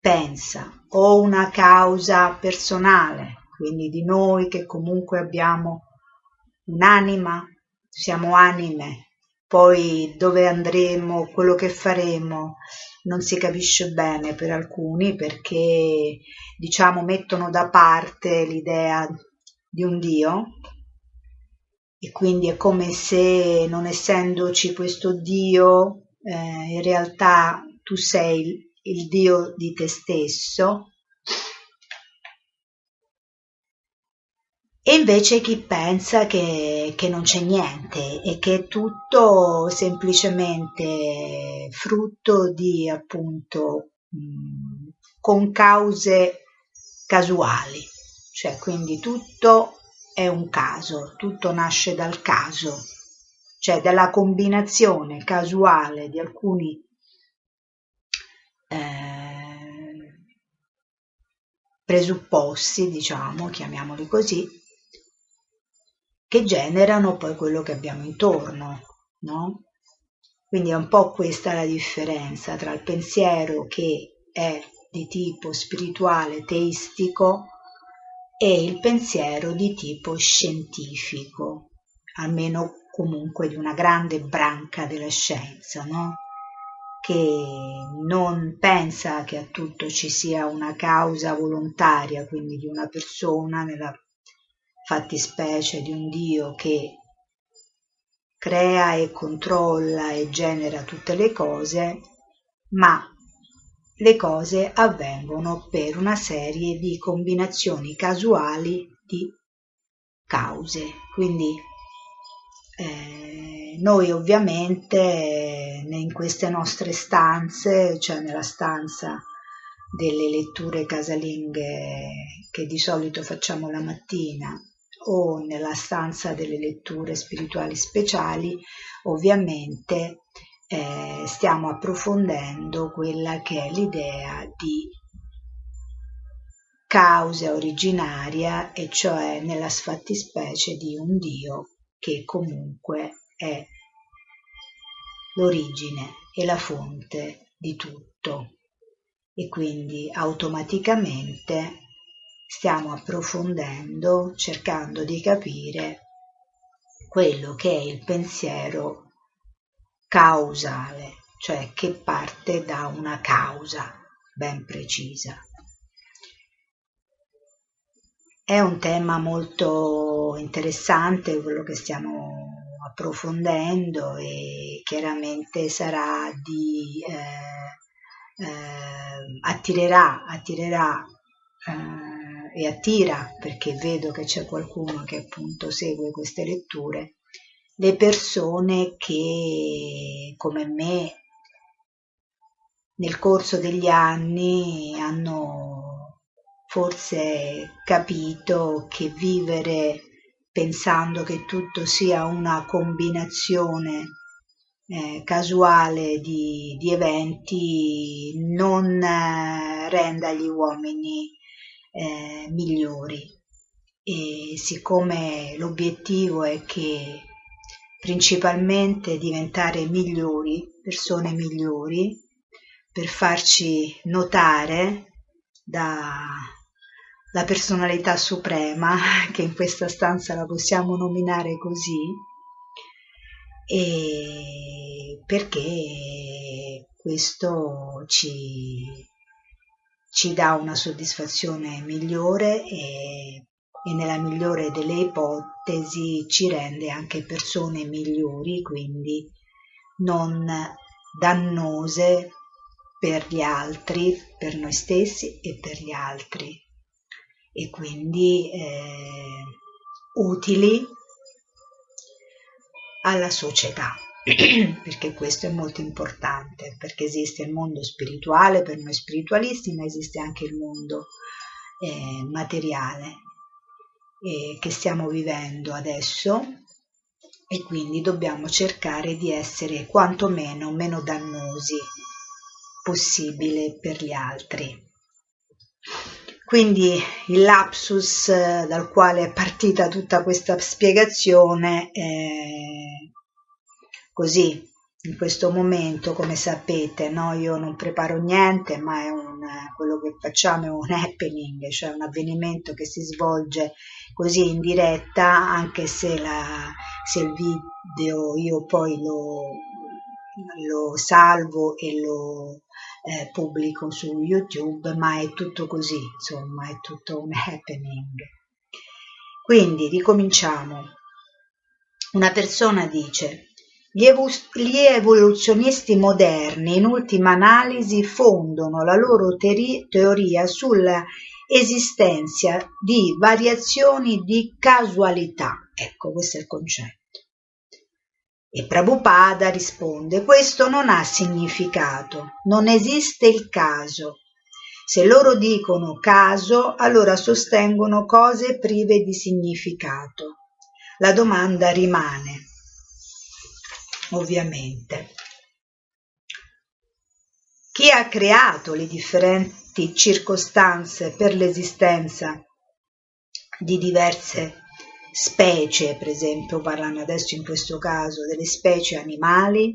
pensa, o una causa personale, quindi di noi che comunque abbiamo un'anima, siamo anime, poi dove andremo, quello che faremo, non si capisce bene per alcuni perché diciamo mettono da parte l'idea di un Dio e quindi è come se non essendoci questo Dio, eh, in realtà tu sei il, il Dio di te stesso. E invece chi pensa che, che non c'è niente e che è tutto semplicemente frutto di appunto mh, con cause casuali, cioè quindi tutto è un caso, tutto nasce dal caso, cioè dalla combinazione casuale di alcuni eh, presupposti, diciamo, chiamiamoli così, che generano poi quello che abbiamo intorno, no? Quindi è un po' questa la differenza tra il pensiero che è di tipo spirituale teistico e il pensiero di tipo scientifico, almeno comunque di una grande branca della scienza, no? che non pensa che a tutto ci sia una causa volontaria, quindi di una persona, nella fattispecie di un Dio che crea e controlla e genera tutte le cose, ma le cose avvengono per una serie di combinazioni casuali di cause. Quindi eh, noi ovviamente in queste nostre stanze, cioè nella stanza delle letture casalinghe che di solito facciamo la mattina o nella stanza delle letture spirituali speciali, ovviamente eh, stiamo approfondendo quella che è l'idea di causa originaria e cioè nella sfattispecie di un Dio che comunque è l'origine e la fonte di tutto. E quindi automaticamente stiamo approfondendo cercando di capire quello che è il pensiero causale, cioè che parte da una causa ben precisa. È un tema molto interessante quello che stiamo approfondendo e chiaramente sarà di eh, eh, attirerà, attirerà eh, e attira perché vedo che c'è qualcuno che appunto segue queste letture le persone che come me nel corso degli anni hanno forse capito che vivere pensando che tutto sia una combinazione eh, casuale di, di, eventi non eh, renda gli uomini eh, migliori. E siccome l'obiettivo è che principalmente diventare migliori, persone migliori, per farci notare dalla personalità suprema, che in questa stanza la possiamo nominare così, e perché questo ci, ci dà una soddisfazione migliore e e nella migliore delle ipotesi ci rende anche persone migliori, quindi non dannose per gli altri, per noi stessi e per gli altri. E quindi eh, utili alla società perché questo è molto importante perché esiste il mondo spirituale per noi spiritualisti ma esiste anche il mondo eh, materiale eh, che stiamo vivendo adesso e quindi dobbiamo cercare di essere quantomeno meno dannosi possibile per gli altri. Quindi il lapsus eh, dal quale è partita tutta questa spiegazione è così in questo momento, come sapete, no? io non preparo niente, ma è un, quello che facciamo è un happening, cioè un avvenimento che si svolge così in diretta, anche se, la, se il video io poi lo, lo salvo e lo eh, pubblico su YouTube, ma è tutto così, insomma, è tutto un happening. Quindi ricominciamo. Una persona dice gli, evo- gli evoluzionisti moderni in ultima analisi fondano la loro teoria sulla esistenza di variazioni di casualità. Ecco, questo è il concetto. E Prabhupada risponde, questo non ha significato, non esiste il caso. Se loro dicono caso, allora sostengono cose prive di significato. La domanda rimane, ovviamente. Chi ha creato le differenti circostanze per l'esistenza di diverse specie, per esempio, parlano adesso in questo caso delle specie animali?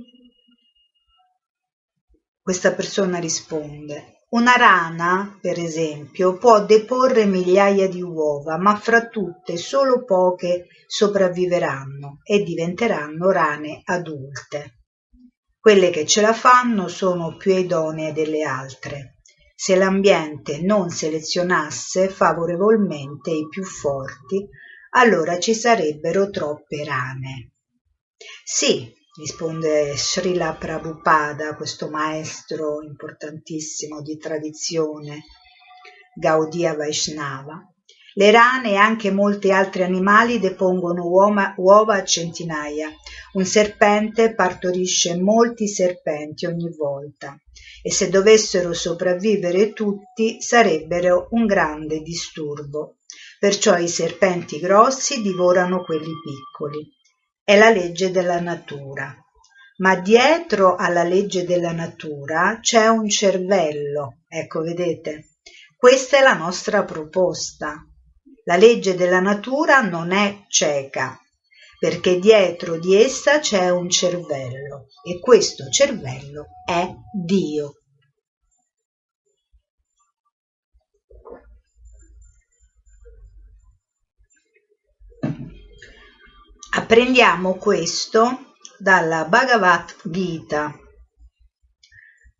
Questa persona risponde, una rana, per esempio, può deporre migliaia di uova, ma fra tutte solo poche sopravviveranno e diventeranno rane adulte. Quelle che ce la fanno sono più idonee delle altre. Se l'ambiente non selezionasse favorevolmente i più forti, allora ci sarebbero troppe rane. Sì, risponde Srila Prabhupada, questo maestro importantissimo di tradizione Gaudiya Vaishnava, le rane e anche molti altri animali depongono uova, uova a centinaia. Un serpente partorisce molti serpenti ogni volta e se dovessero sopravvivere tutti sarebbero un grande disturbo. Perciò i serpenti grossi divorano quelli piccoli. È la legge della natura. Ma dietro alla legge della natura c'è un cervello. Ecco, vedete? Questa è la nostra proposta. La legge della natura non è cieca, perché dietro di essa c'è un cervello e questo cervello è Dio. Apprendiamo questo dalla Bhagavad Gita.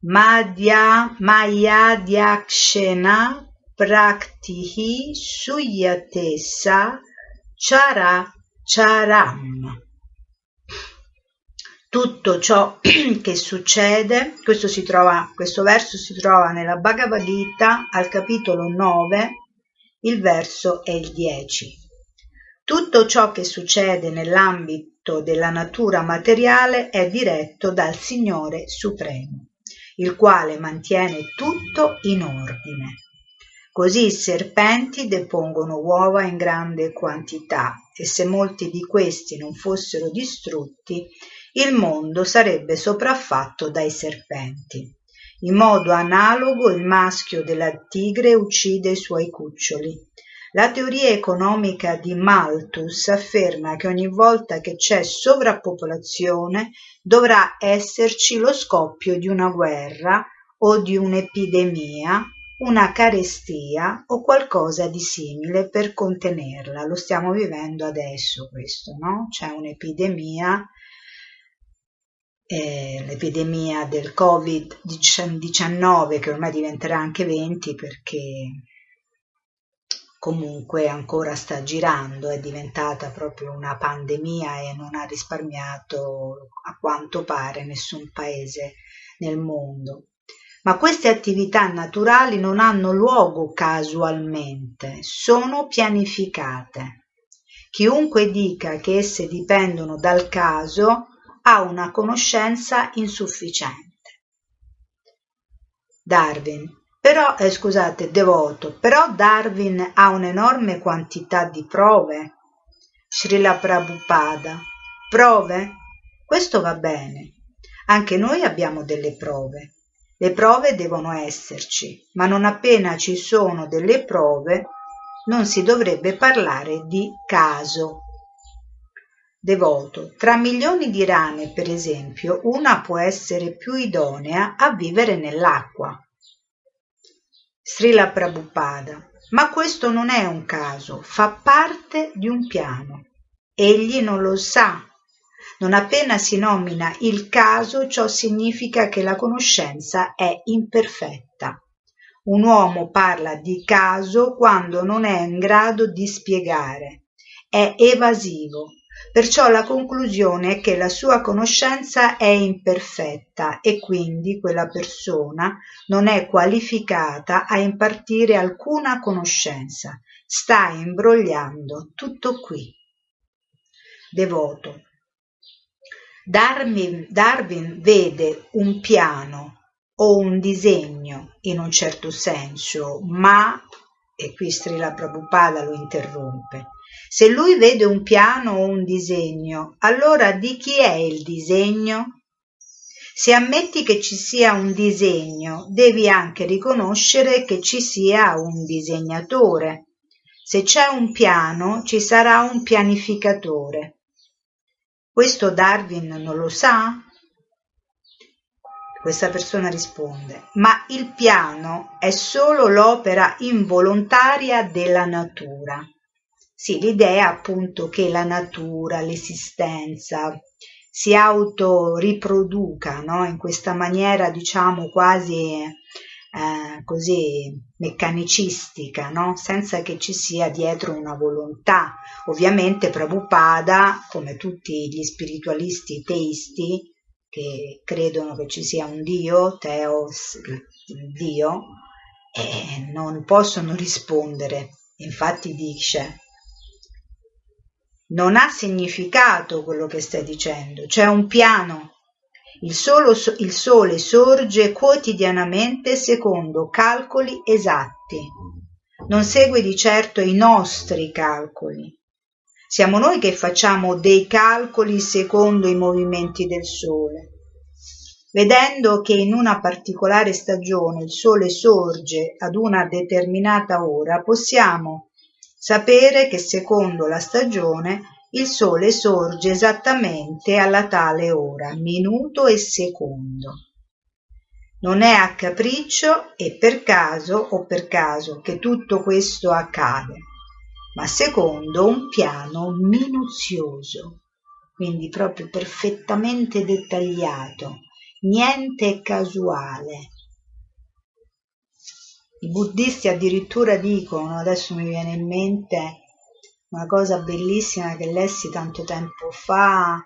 Madhya Mayadhyakshena praktihi suyatesa chara charam. Tutto ciò che succede, questo, si trova, questo verso si trova nella Bhagavad Gita al capitolo 9, il verso è il 10. Tutto ciò che succede nell'ambito della natura materiale è diretto dal Signore Supremo, il quale mantiene tutto in ordine. Così i serpenti depongono uova in grande quantità e se molti di questi non fossero distrutti, il mondo sarebbe sopraffatto dai serpenti. In modo analogo il maschio della tigre uccide i suoi cuccioli. La teoria economica di Malthus afferma che ogni volta che c'è sovrappopolazione dovrà esserci lo scoppio di una guerra o di un'epidemia una carestia o qualcosa di simile per contenerla. Lo stiamo vivendo adesso questo, no? C'è un'epidemia, eh, l'epidemia del Covid-19 che ormai diventerà anche 20 perché comunque ancora sta girando, è diventata proprio una pandemia e non ha risparmiato a quanto pare nessun paese nel mondo. Ma queste attività naturali non hanno luogo casualmente, sono pianificate. Chiunque dica che esse dipendono dal caso ha una conoscenza insufficiente. Darwin. Però, eh, scusate, devoto, però Darwin ha un'enorme quantità di prove. Srila Prabhupada. Prove? Questo va bene. Anche noi abbiamo delle prove le prove devono esserci, ma non appena ci sono delle prove non si dovrebbe parlare di caso. Devoto. Tra milioni di rane, per esempio, una può essere più idonea a vivere nell'acqua. Srila Prabhupada. Ma questo non è un caso, fa parte di un piano. Egli non lo sa non appena si nomina il caso ciò significa che la conoscenza è imperfetta. Un uomo parla di caso quando non è in grado di spiegare. è evasivo. Perciò la conclusione è che la sua conoscenza è imperfetta e quindi quella persona non è qualificata a impartire alcuna conoscenza. Sta imbrogliando tutto qui. Devoto. Darwin, Darwin vede un piano o un disegno in un certo senso, ma, e qui Srila Prabhupada lo interrompe, se lui vede un piano o un disegno, allora di chi è il disegno? Se ammetti che ci sia un disegno, devi anche riconoscere che ci sia un disegnatore. Se c'è un piano, ci sarà un pianificatore. Questo Darwin non lo sa? Questa persona risponde, ma il piano è solo l'opera involontaria della natura. Sì, l'idea appunto che la natura, l'esistenza si autoriproduca no? in questa maniera diciamo quasi eh, così meccanicistica, no? senza che ci sia dietro una volontà. Ovviamente Prabhupada, come tutti gli spiritualisti teisti, che credono che ci sia un Dio, Teos, Dio, e non possono rispondere. Infatti dice, non ha significato quello che stai dicendo, c'è un piano. Il, solo, il sole sorge quotidianamente secondo calcoli esatti. Non segue di certo i nostri calcoli. Siamo noi che facciamo dei calcoli secondo i movimenti del Sole. Vedendo che in una particolare stagione il Sole sorge ad una determinata ora, possiamo sapere che secondo la stagione il Sole sorge esattamente alla tale ora, minuto e secondo. Non è a capriccio e per caso o per caso che tutto questo accade ma secondo un piano minuzioso, quindi proprio perfettamente dettagliato, niente casuale. I buddhisti addirittura dicono, adesso mi viene in mente una cosa bellissima che lessi tanto tempo fa,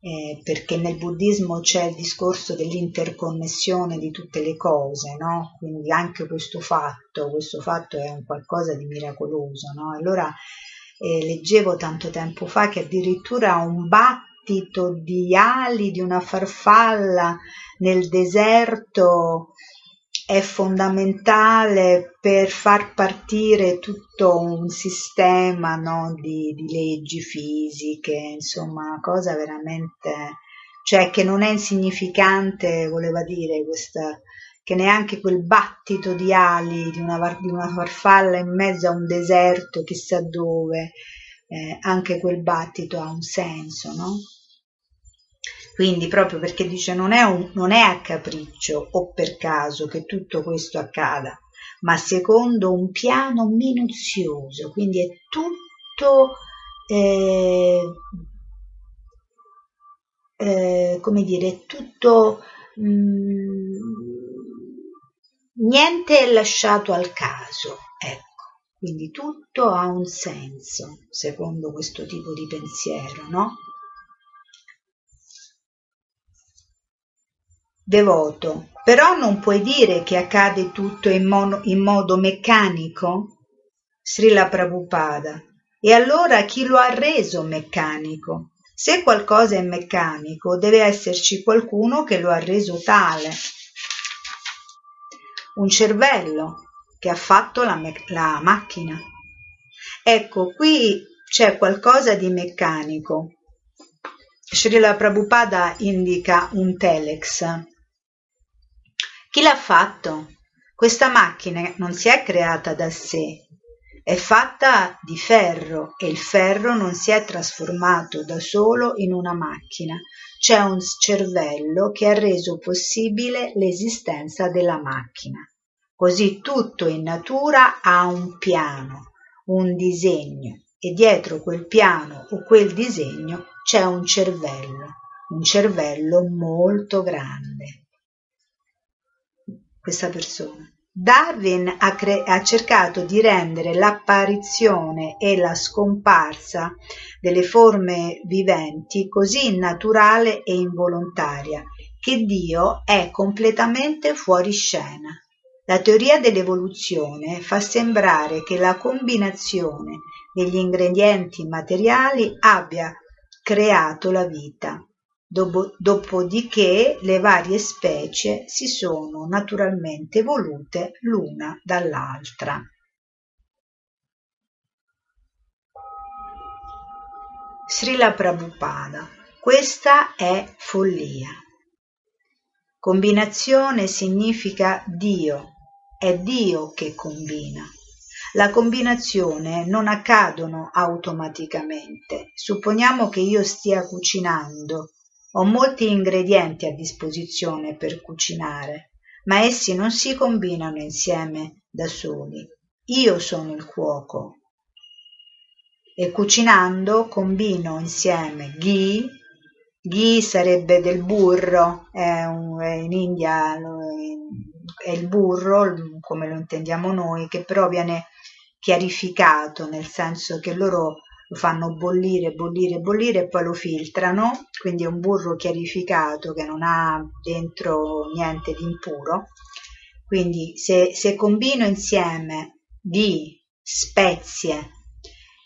eh, perché nel buddismo c'è il discorso dell'interconnessione di tutte le cose, no? Quindi anche questo fatto, questo fatto è un qualcosa di miracoloso, no? Allora eh, leggevo tanto tempo fa che addirittura un battito di ali di una farfalla nel deserto è fondamentale per far partire tutto un sistema no, di, di, leggi fisiche, insomma, cosa veramente, cioè che non è insignificante, voleva dire questa, che neanche quel battito di ali di una, di una farfalla in mezzo a un deserto, chissà dove, eh, anche quel battito ha un senso, no? Quindi proprio perché dice non è, un, non è a capriccio o per caso che tutto questo accada, ma secondo un piano minuzioso, quindi è tutto, eh, eh, come dire, tutto, mh, mm, niente è lasciato al caso, ecco. Quindi tutto ha un senso, secondo questo tipo di pensiero, no? Devoto, però non puoi dire che accade tutto in, mono, in modo meccanico? Srila Prabhupada. E allora chi lo ha reso meccanico? Se qualcosa è meccanico, deve esserci qualcuno che lo ha reso tale. Un cervello che ha fatto la, me- la macchina. Ecco, qui c'è qualcosa di meccanico. Srila Prabhupada indica un telex chi l'ha fatto? Questa macchina non si è creata da sé, è fatta di ferro e il ferro non si è trasformato da solo in una macchina. C'è un cervello che ha reso possibile l'esistenza della macchina. Così tutto in natura ha un piano, un disegno e dietro quel piano o quel disegno c'è un cervello, un cervello molto grande questa persona. Darwin ha, cre- ha, cercato di rendere l'apparizione e la scomparsa delle forme viventi così naturale e involontaria che Dio è completamente fuori scena. La teoria dell'evoluzione fa sembrare che la combinazione degli ingredienti materiali abbia creato la vita. Dopo, dopodiché le varie specie si sono naturalmente evolute l'una dall'altra. Srila Prabhupada, questa è follia. Combinazione significa Dio, è Dio che combina. La combinazione non accadono automaticamente. Supponiamo che io stia cucinando ho molti ingredienti a disposizione per cucinare, ma essi non si combinano insieme da soli. Io sono il cuoco e cucinando combino insieme ghee, ghee sarebbe del burro, un, in India è il burro, come lo intendiamo noi, che però viene chiarificato, nel senso che loro lo fanno bollire, bollire, bollire e poi lo filtrano, quindi è un burro chiarificato che non ha dentro niente di impuro. Quindi se, se combino insieme di spezie,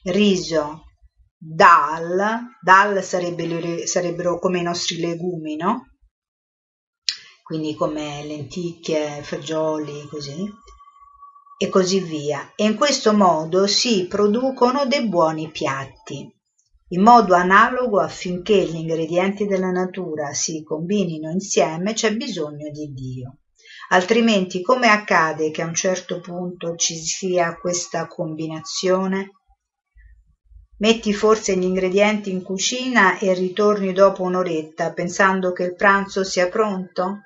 riso, dal, dal sarebbe, sarebbero come i nostri legumi, no? Quindi come lenticchie, fagioli, così e così via, e in questo modo si producono dei buoni piatti. In modo analogo affinché gli ingredienti della natura si combinino insieme c'è bisogno di Dio. Altrimenti come accade che a un certo punto ci sia questa combinazione? Metti forse gli ingredienti in cucina e ritorni dopo un'oretta pensando che il pranzo sia pronto?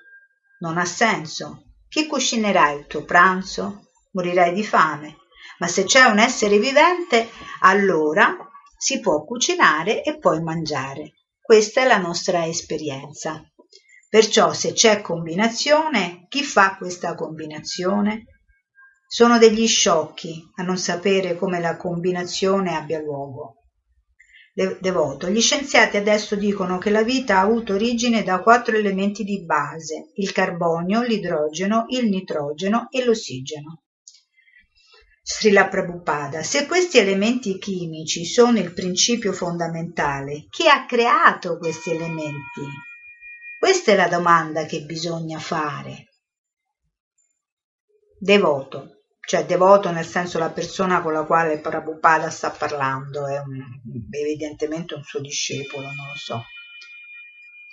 Non ha senso. Chi cucinerà il tuo pranzo? Morirai di fame, ma se c'è un essere vivente, allora si può cucinare e poi mangiare. Questa è la nostra esperienza. Perciò se c'è combinazione, chi fa questa combinazione? Sono degli sciocchi a non sapere come la combinazione abbia luogo. Devoto. Gli scienziati adesso dicono che la vita ha avuto origine da quattro elementi di base, il carbonio, l'idrogeno, il nitrogeno e l'ossigeno. Srila Prabhupada, se questi elementi chimici sono il principio fondamentale, chi ha creato questi elementi? Questa è la domanda che bisogna fare. Devoto, cioè devoto nel senso la persona con la quale Prabhupada sta parlando, è un, evidentemente un suo discepolo, non lo so.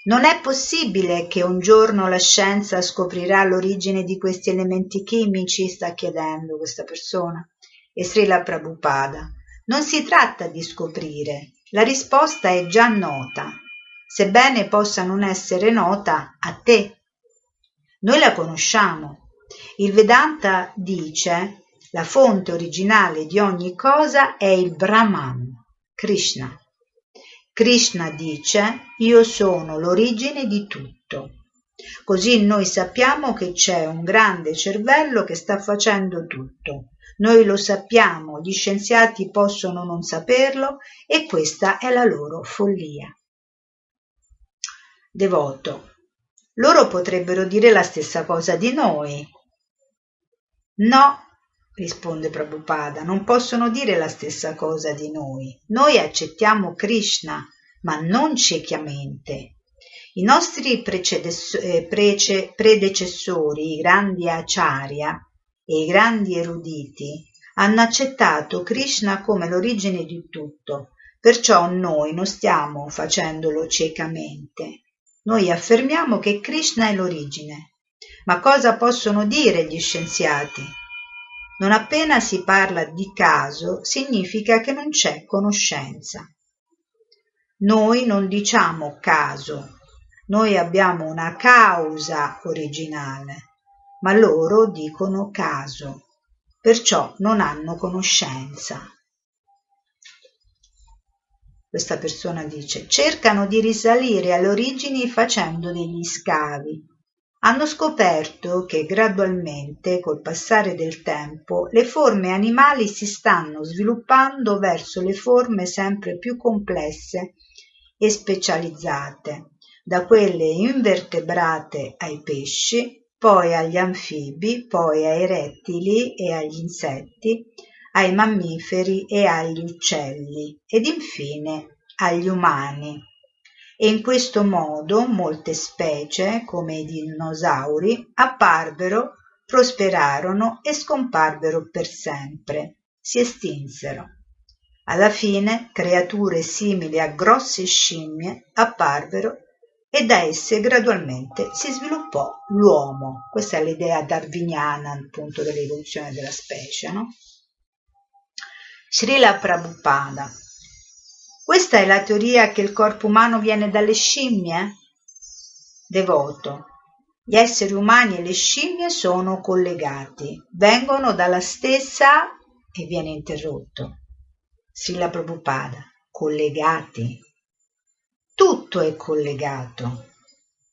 Non è possibile che un giorno la scienza scoprirà l'origine di questi elementi chimici, sta chiedendo questa persona. E Srila Prabhupada. Non si tratta di scoprire, la risposta è già nota, sebbene possa non essere nota a te. Noi la conosciamo. Il Vedanta dice la fonte originale di ogni cosa è il Brahman, Krishna. Krishna dice io sono l'origine di tutto. Così noi sappiamo che c'è un grande cervello che sta facendo tutto. Noi lo sappiamo, gli scienziati possono non saperlo e questa è la loro follia. Devoto. Loro potrebbero dire la stessa cosa di noi. No, risponde Prabhupada, non possono dire la stessa cosa di noi. Noi accettiamo Krishna, ma non ciecamente. I nostri eh, predecessori, i grandi acharya e i grandi eruditi, hanno accettato Krishna come l'origine di tutto, perciò noi non stiamo facendolo ciecamente. Noi affermiamo che Krishna è l'origine. Ma cosa possono dire gli scienziati? Non appena si parla di caso significa che non c'è conoscenza. Noi non diciamo caso, noi abbiamo una causa originale, ma loro dicono caso, perciò non hanno conoscenza. Questa persona dice cercano di risalire alle origini facendo degli scavi. Hanno scoperto che gradualmente, col passare del tempo, le forme animali si stanno sviluppando verso le forme sempre più complesse e specializzate, da quelle invertebrate ai pesci, poi agli anfibi, poi ai rettili e agli insetti, ai mammiferi e agli uccelli ed infine agli umani. E in questo modo molte specie, come i dinosauri, apparvero, prosperarono e scomparvero per sempre, si estinsero. Alla fine creature simili a grosse scimmie apparvero e da esse gradualmente si sviluppò l'uomo. Questa è l'idea darwiniana appunto dell'evoluzione della specie, no? Srila Prabhupada. Questa è la teoria che il corpo umano viene dalle scimmie? Devoto. Gli esseri umani e le scimmie sono collegati, vengono dalla stessa e viene interrotto. Srila Prabhupada. Collegati. Tutto è collegato.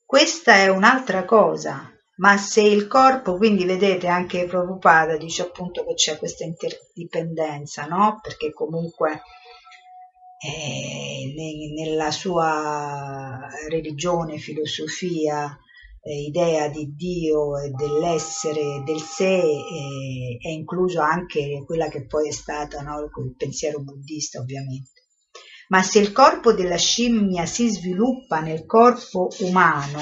Questa è un'altra cosa, ma se il corpo, quindi vedete anche Prabhupada dice appunto che c'è questa interdipendenza, no? Perché comunque eh, nella sua religione, filosofia, idea di Dio e dell'essere, del sé, eh, è incluso anche quella che poi è stata no? il pensiero buddista ovviamente. Ma se il corpo della scimmia si sviluppa nel corpo umano,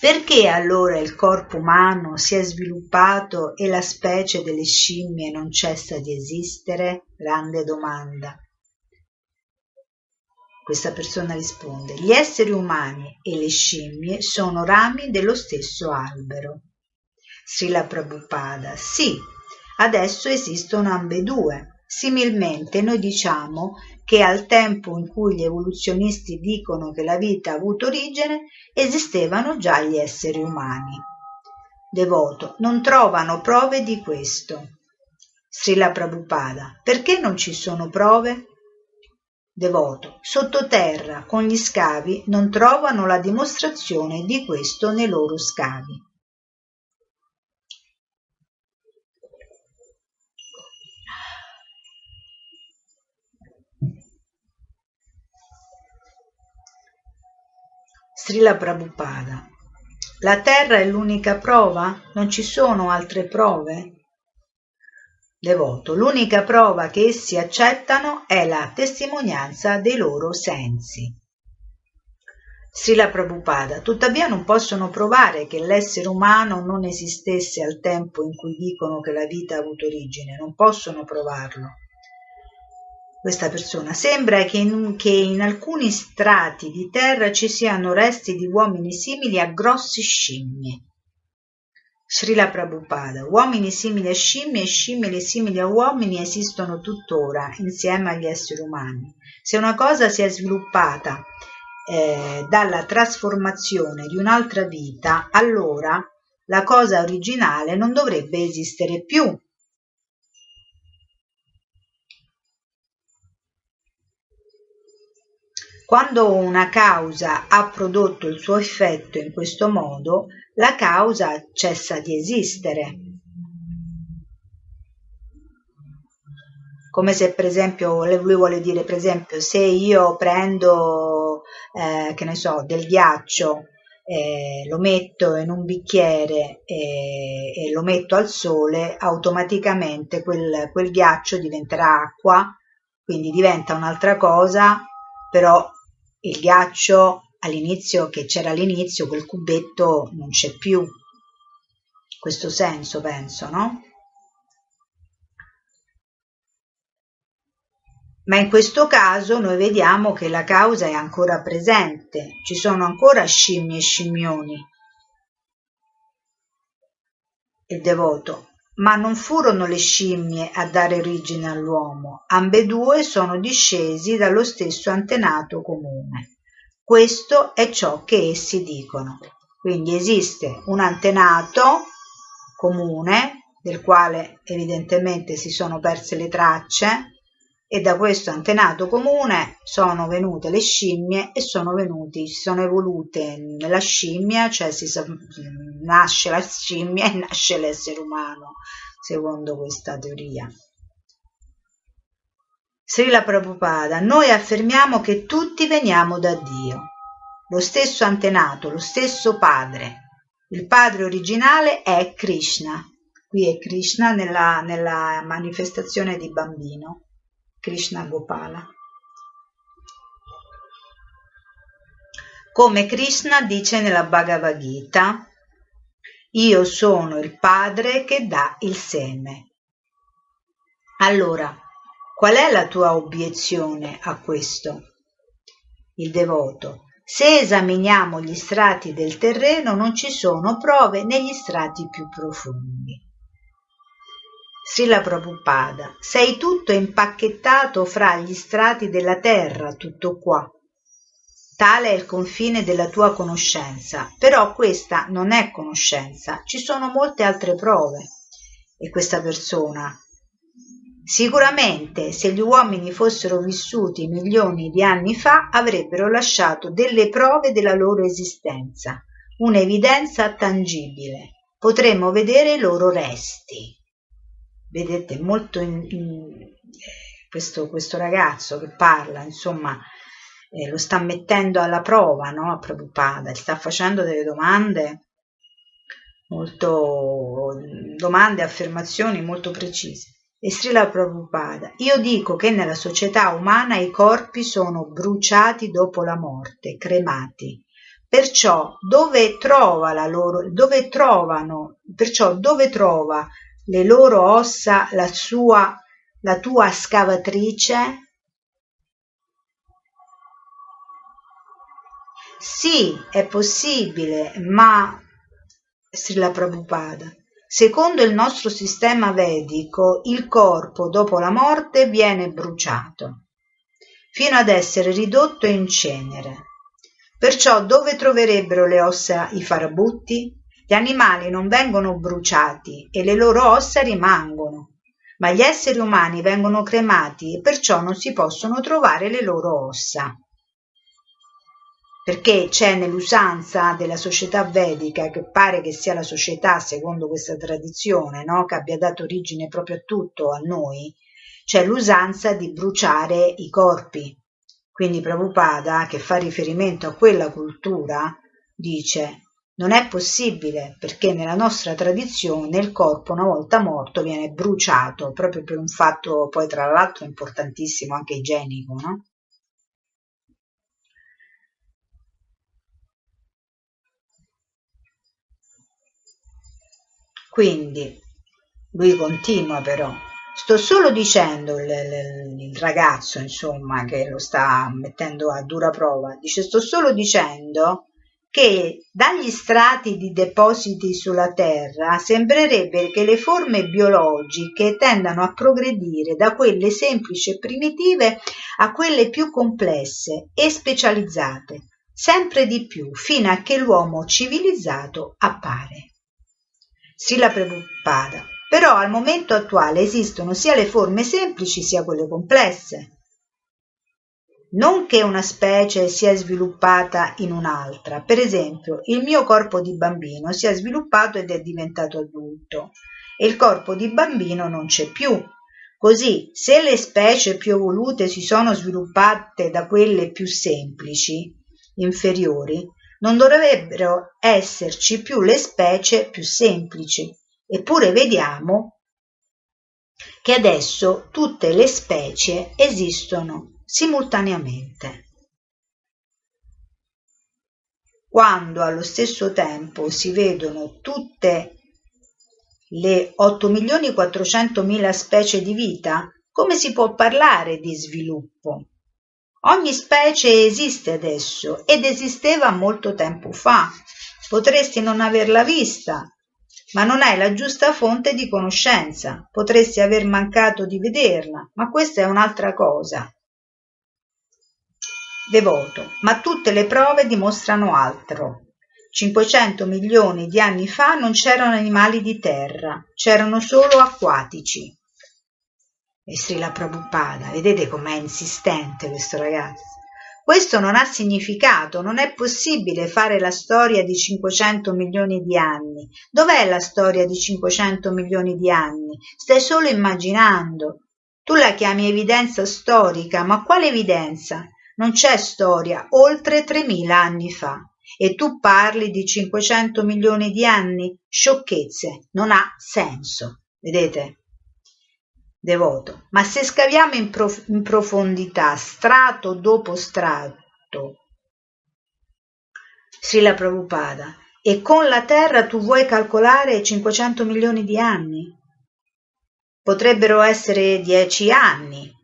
perché allora il corpo umano si è sviluppato e la specie delle scimmie non cessa di esistere? Grande domanda. Questa persona risponde, gli esseri umani e le scimmie sono rami dello stesso albero. Srila Prabhupada, sì, adesso esistono ambedue. Similmente noi diciamo che al tempo in cui gli evoluzionisti dicono che la vita ha avuto origine, esistevano già gli esseri umani. Devoto, non trovano prove di questo. Srila Prabhupada, perché non ci sono prove? Devoto, sottoterra con gli scavi non trovano la dimostrazione di questo nei loro scavi. Srila Prabhupada. La terra è l'unica prova? Non ci sono altre prove? Devoto. L'unica prova che essi accettano è la testimonianza dei loro sensi. Srila Prabhupada. Tuttavia non possono provare che l'essere umano non esistesse al tempo in cui dicono che la vita ha avuto origine. Non possono provarlo questa persona. Sembra che in, che in, alcuni strati di terra ci siano resti di uomini simili a grosse scimmie. Srila Prabhupada. Uomini simili a scimmie e scimmie simili a uomini esistono tuttora insieme agli esseri umani. Se una cosa si è sviluppata eh, dalla trasformazione di un'altra vita, allora la cosa originale non dovrebbe esistere più Quando una causa ha prodotto il suo effetto in questo modo, la causa cessa di esistere. Come se per esempio, lui vuole dire per esempio, se io prendo, eh, che ne so, del ghiaccio, eh, lo metto in un bicchiere e, e, lo metto al sole, automaticamente quel, quel ghiaccio diventerà acqua, quindi diventa un'altra cosa, però il ghiaccio all'inizio che c'era all'inizio, quel cubetto non c'è più. Questo senso, penso, no? Ma in questo caso noi vediamo che la causa è ancora presente, ci sono ancora scimmie e scimmioni. Il devoto. Ma non furono le scimmie a dare origine all'uomo, ambedue sono discesi dallo stesso antenato comune. Questo è ciò che essi dicono. Quindi esiste un antenato comune, del quale evidentemente si sono perse le tracce, e da questo antenato comune sono venute le scimmie e sono venuti, si sono evolute nella scimmia, cioè si, nasce la scimmia e nasce l'essere umano, secondo questa teoria. Srila Prabhupada, noi affermiamo che tutti veniamo da Dio, lo stesso antenato, lo stesso padre. Il padre originale è Krishna. Qui è Krishna nella, nella manifestazione di bambino. Krishna Gopala. Come Krishna dice nella Bhagavad Gita, io sono il padre che dà il seme. Allora, qual è la tua obiezione a questo? Il devoto. Se esaminiamo gli strati del terreno non ci sono prove negli strati più profondi. Srila Prabhupada, sei tutto impacchettato fra gli strati della terra, tutto qua. Tale è il confine della tua conoscenza, però questa non è conoscenza, ci sono molte altre prove. E questa persona, sicuramente se gli uomini fossero vissuti milioni di anni fa, avrebbero lasciato delle prove della loro esistenza, un'evidenza tangibile. Potremmo vedere i loro resti vedete molto in, in, questo, questo, ragazzo che parla, insomma, eh, lo sta mettendo alla prova no? a Prabhupada, gli sta facendo delle domande molto domande, affermazioni molto precise. E Srila Prabhupada, io dico che nella società umana i corpi sono bruciati dopo la morte, cremati. Perciò dove trova la loro, dove trovano, perciò dove trova le loro ossa la sua la tua scavatrice? Sì, è possibile, ma Srila Prabhupada, secondo il nostro sistema vedico, il corpo dopo la morte viene bruciato, fino ad essere ridotto in cenere. Perciò dove troverebbero le ossa i farabutti? Gli animali non vengono bruciati e le loro ossa rimangono, ma gli esseri umani vengono cremati e perciò non si possono trovare le loro ossa. Perché c'è nell'usanza della società vedica, che pare che sia la società, secondo questa tradizione, no? che abbia dato origine proprio a tutto, a noi, c'è l'usanza di bruciare i corpi. Quindi Prabhupada, che fa riferimento a quella cultura, dice non è possibile perché nella nostra tradizione il corpo una volta morto viene bruciato proprio per un fatto poi tra l'altro importantissimo anche igienico, no? Quindi lui continua però, sto solo dicendo il, il, il, ragazzo insomma che lo sta mettendo a dura prova, dice sto solo dicendo che dagli strati di depositi sulla Terra sembrerebbe che le forme biologiche tendano a progredire da quelle semplici e primitive a quelle più complesse e specializzate, sempre di più, fino a che l'uomo civilizzato appare. Srila Prabhupada. Però al momento attuale esistono sia le forme semplici sia quelle complesse non che una specie sia sviluppata in un'altra. Per esempio, il mio corpo di bambino si è sviluppato ed è diventato adulto e il corpo di bambino non c'è più. Così, se le specie più evolute si sono sviluppate da quelle più semplici, inferiori, non dovrebbero esserci più le specie più semplici. Eppure vediamo che adesso tutte le specie esistono simultaneamente. Quando allo stesso tempo si vedono tutte le 8.400.000 specie di vita, come si può parlare di sviluppo? Ogni specie esiste adesso ed esisteva molto tempo fa. Potresti non averla vista, ma non hai la giusta fonte di conoscenza. Potresti aver mancato di vederla, ma questa è un'altra cosa devoto, ma tutte le prove dimostrano altro. 500 milioni di anni fa non c'erano animali di terra, c'erano solo acquatici. E Srila Prabhupada, vedete com'è insistente questo ragazzo. Questo non ha significato, non è possibile fare la storia di 500 milioni di anni. Dov'è la storia di 500 milioni di anni? Stai solo immaginando. Tu la chiami evidenza storica, ma quale evidenza? Non c'è storia oltre 3.000 anni fa. E tu parli di 500 milioni di anni? Sciocchezze, non ha senso. Vedete? devoto, ma se scaviamo in, prof- in profondità, strato dopo strato, Srila Prabhupada, e con la Terra tu vuoi calcolare 500 milioni di anni? Potrebbero essere 10 anni.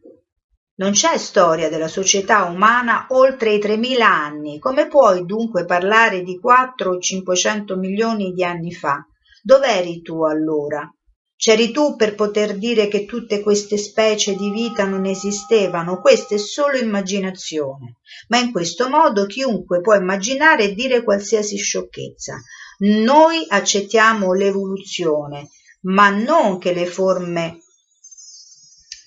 Non c'è storia della società umana oltre i 3.000 anni. Come puoi dunque parlare di 4 o 500 milioni di anni fa? Dov'eri tu allora? C'eri tu per poter dire che tutte queste specie di vita non esistevano, questa è solo immaginazione. Ma in questo modo chiunque può immaginare e dire qualsiasi sciocchezza. Noi accettiamo l'evoluzione, ma non che le forme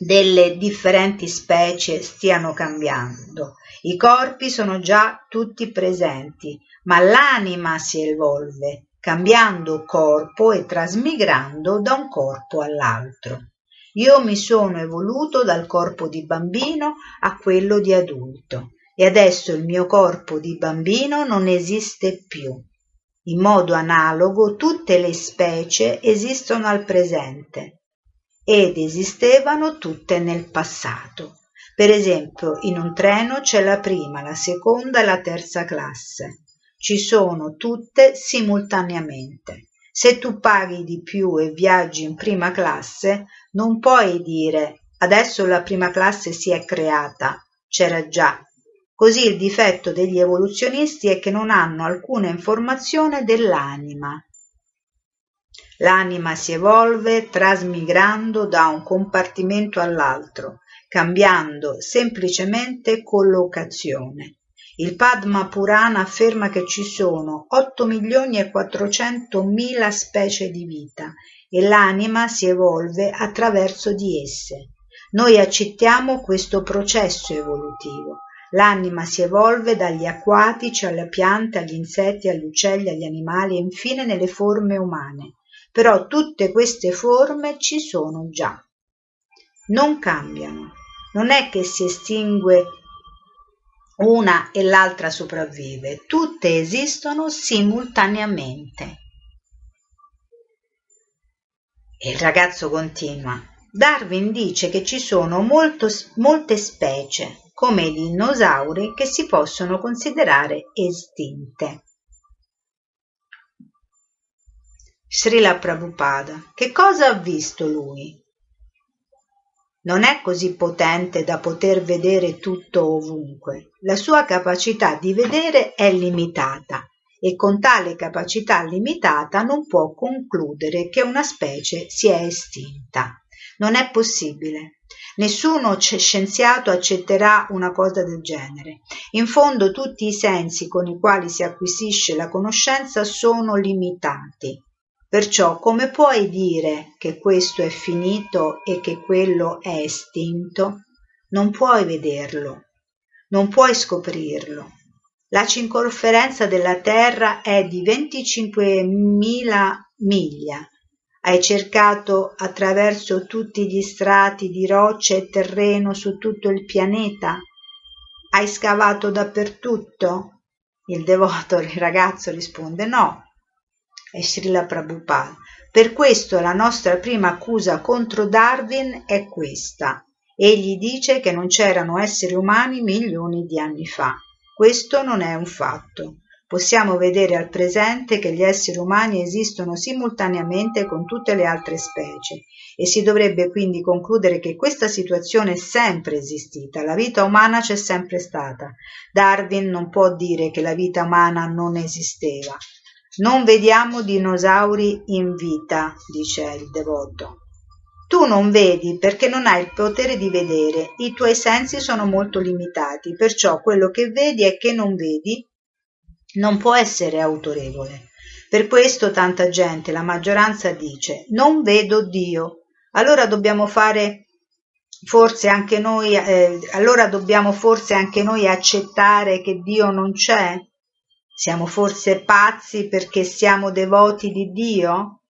delle differenti specie stiano cambiando. I corpi sono già tutti presenti, ma l'anima si evolve cambiando corpo e trasmigrando da un corpo all'altro. Io mi sono evoluto dal corpo di bambino a quello di adulto e adesso il mio corpo di bambino non esiste più. In modo analogo tutte le specie esistono al presente ed esistevano tutte nel passato. Per esempio, in un treno c'è la prima, la seconda e la terza classe ci sono tutte simultaneamente. Se tu paghi di più e viaggi in prima classe, non puoi dire adesso la prima classe si è creata, c'era già. Così il difetto degli evoluzionisti è che non hanno alcuna informazione dell'anima. L'anima si evolve trasmigrando da un compartimento all'altro, cambiando semplicemente collocazione. Il Padma Purana afferma che ci sono 8 milioni e 400 mila specie di vita e l'anima si evolve attraverso di esse. Noi accettiamo questo processo evolutivo. L'anima si evolve dagli acquatici alle piante, agli insetti, agli uccelli, agli animali e infine nelle forme umane. Però tutte queste forme ci sono già. Non cambiano. Non è che si estingue una e l'altra sopravvive, tutte esistono simultaneamente. E il ragazzo continua. Darwin dice che ci sono molto, molte specie, come i dinosauri, che si possono considerare estinte. Srila Prabhupada, che cosa ha visto lui? non è così potente da poter vedere tutto ovunque. La sua capacità di vedere è limitata e con tale capacità limitata non può concludere che una specie si è estinta. Non è possibile. Nessuno scienziato accetterà una cosa del genere. In fondo tutti i sensi con i quali si acquisisce la conoscenza sono limitati Perciò come puoi dire che questo è finito e che quello è estinto? Non puoi vederlo, non puoi scoprirlo. La circonferenza della Terra è di 25.000 miglia. Hai cercato attraverso tutti gli strati di roccia e terreno su tutto il pianeta? Hai scavato dappertutto? Il devoto, il ragazzo risponde no, e Srila Prabhupada. Per questo la nostra prima accusa contro Darwin è questa. Egli dice che non c'erano esseri umani milioni di anni fa. Questo non è un fatto. Possiamo vedere al presente che gli esseri umani esistono simultaneamente con tutte le altre specie e si dovrebbe quindi concludere che questa situazione è sempre esistita, la vita umana c'è sempre stata. Darwin non può dire che la vita umana non esisteva. Non vediamo dinosauri in vita, dice il devoto. Tu non vedi perché non hai il potere di vedere, i tuoi sensi sono molto limitati, perciò quello che vedi e che non vedi non può essere autorevole. Per questo tanta gente, la maggioranza dice non vedo Dio. Allora dobbiamo fare forse anche noi, eh, allora dobbiamo forse anche noi accettare che Dio non c'è? Siamo forse pazzi perché siamo devoti di Dio?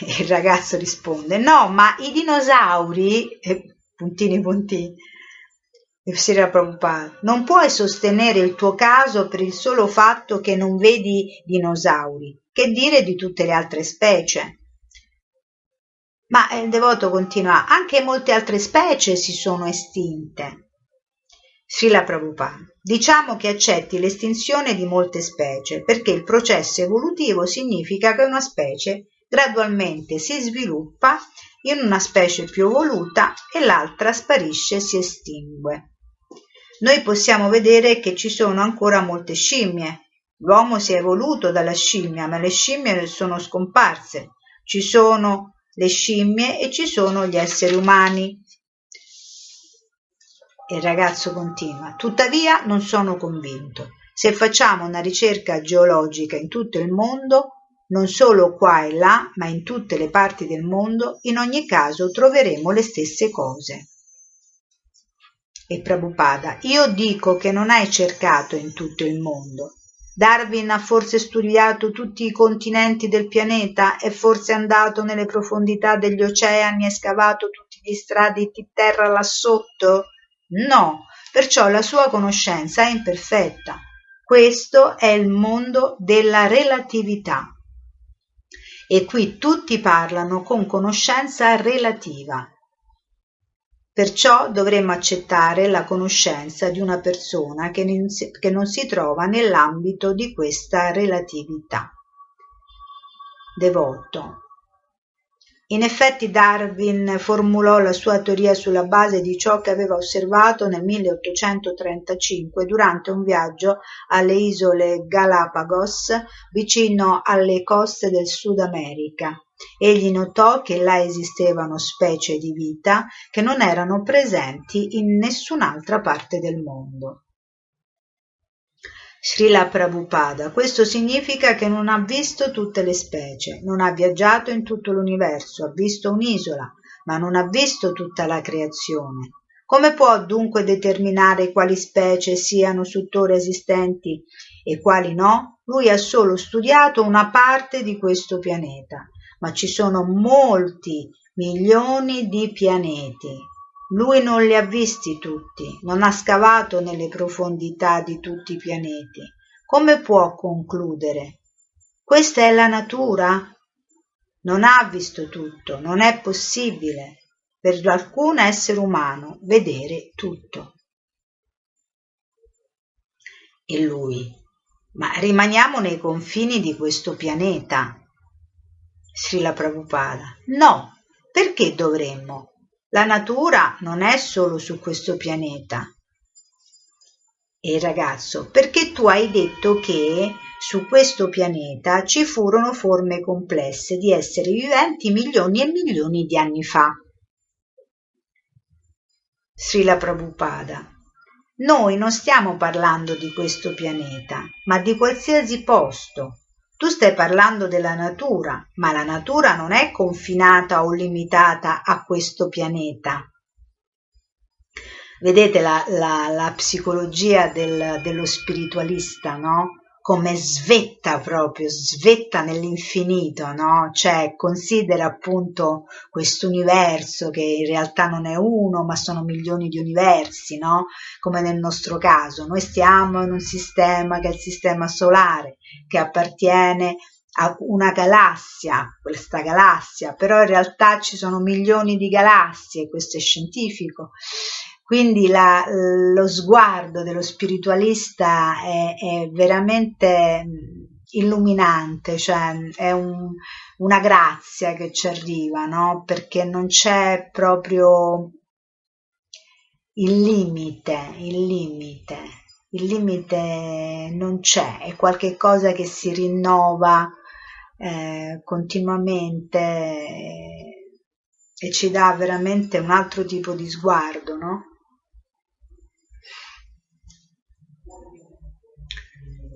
Il ragazzo risponde, no, ma i dinosauri, eh, puntini puntini, si era preoccupato, non puoi sostenere il tuo caso per il solo fatto che non vedi dinosauri, che dire di tutte le altre specie? Ma il devoto continua, anche molte altre specie si sono estinte. Srila Prabhupada, diciamo che accetti l'estinzione di molte specie, perché il processo evolutivo significa che una specie gradualmente si sviluppa in una specie più evoluta e l'altra sparisce e si estingue. Noi possiamo vedere che ci sono ancora molte scimmie. L'uomo si è evoluto dalla scimmia, ma le scimmie sono scomparse. Ci sono le scimmie e ci sono gli esseri umani. Il ragazzo continua, tuttavia non sono convinto. Se facciamo una ricerca geologica in tutto il mondo, non solo qua e là, ma in tutte le parti del mondo, in ogni caso troveremo le stesse cose. E Prabhupada, io dico che non hai cercato in tutto il mondo. Darwin ha forse studiato tutti i continenti del pianeta, è forse andato nelle profondità degli oceani e scavato tutti gli strati di terra là sotto? No, perciò la sua conoscenza è imperfetta. Questo è il mondo della relatività e qui tutti parlano con conoscenza relativa. Perciò dovremmo accettare la conoscenza di una persona che non si trova nell'ambito di questa relatività. Devoto. In effetti Darwin formulò la sua teoria sulla base di ciò che aveva osservato nel 1835 durante un viaggio alle isole Galapagos vicino alle coste del Sud America. Egli notò che là esistevano specie di vita che non erano presenti in nessun'altra parte del mondo. Srila Prabhupada. Questo significa che non ha visto tutte le specie, non ha viaggiato in tutto l'universo, ha visto un'isola, ma non ha visto tutta la creazione. Come può dunque determinare quali specie siano tuttora esistenti e quali no? Lui ha solo studiato una parte di questo pianeta, ma ci sono molti milioni di pianeti lui non li ha visti tutti, non ha scavato nelle profondità di tutti i pianeti. Come può concludere? Questa è la natura? Non ha visto tutto, non è possibile per alcun essere umano vedere tutto. E lui, ma rimaniamo nei confini di questo pianeta. Srila Prabhupada, no, perché dovremmo? La natura non è solo su questo pianeta. E ragazzo, perché tu hai detto che su questo pianeta ci furono forme complesse di esseri viventi milioni e milioni di anni fa. Srila Prabhupada. Noi non stiamo parlando di questo pianeta, ma di qualsiasi posto, tu stai parlando della natura, ma la natura non è confinata o limitata a questo pianeta. Vedete la, la, la psicologia del, dello spiritualista, no? Come svetta proprio, svetta nell'infinito, no? Cioè considera appunto questo universo che in realtà non è uno, ma sono milioni di universi, no? Come nel nostro caso, noi stiamo in un sistema che è il sistema solare, che appartiene a una galassia, questa galassia, però in realtà ci sono milioni di galassie, questo è scientifico quindi la, lo sguardo dello spiritualista è, è veramente illuminante, cioè è un, una grazia che ci arriva, no? Perché non c'è proprio il limite, il limite, il limite non c'è, è qualcosa che si rinnova eh, continuamente e ci dà veramente un altro tipo di sguardo, no?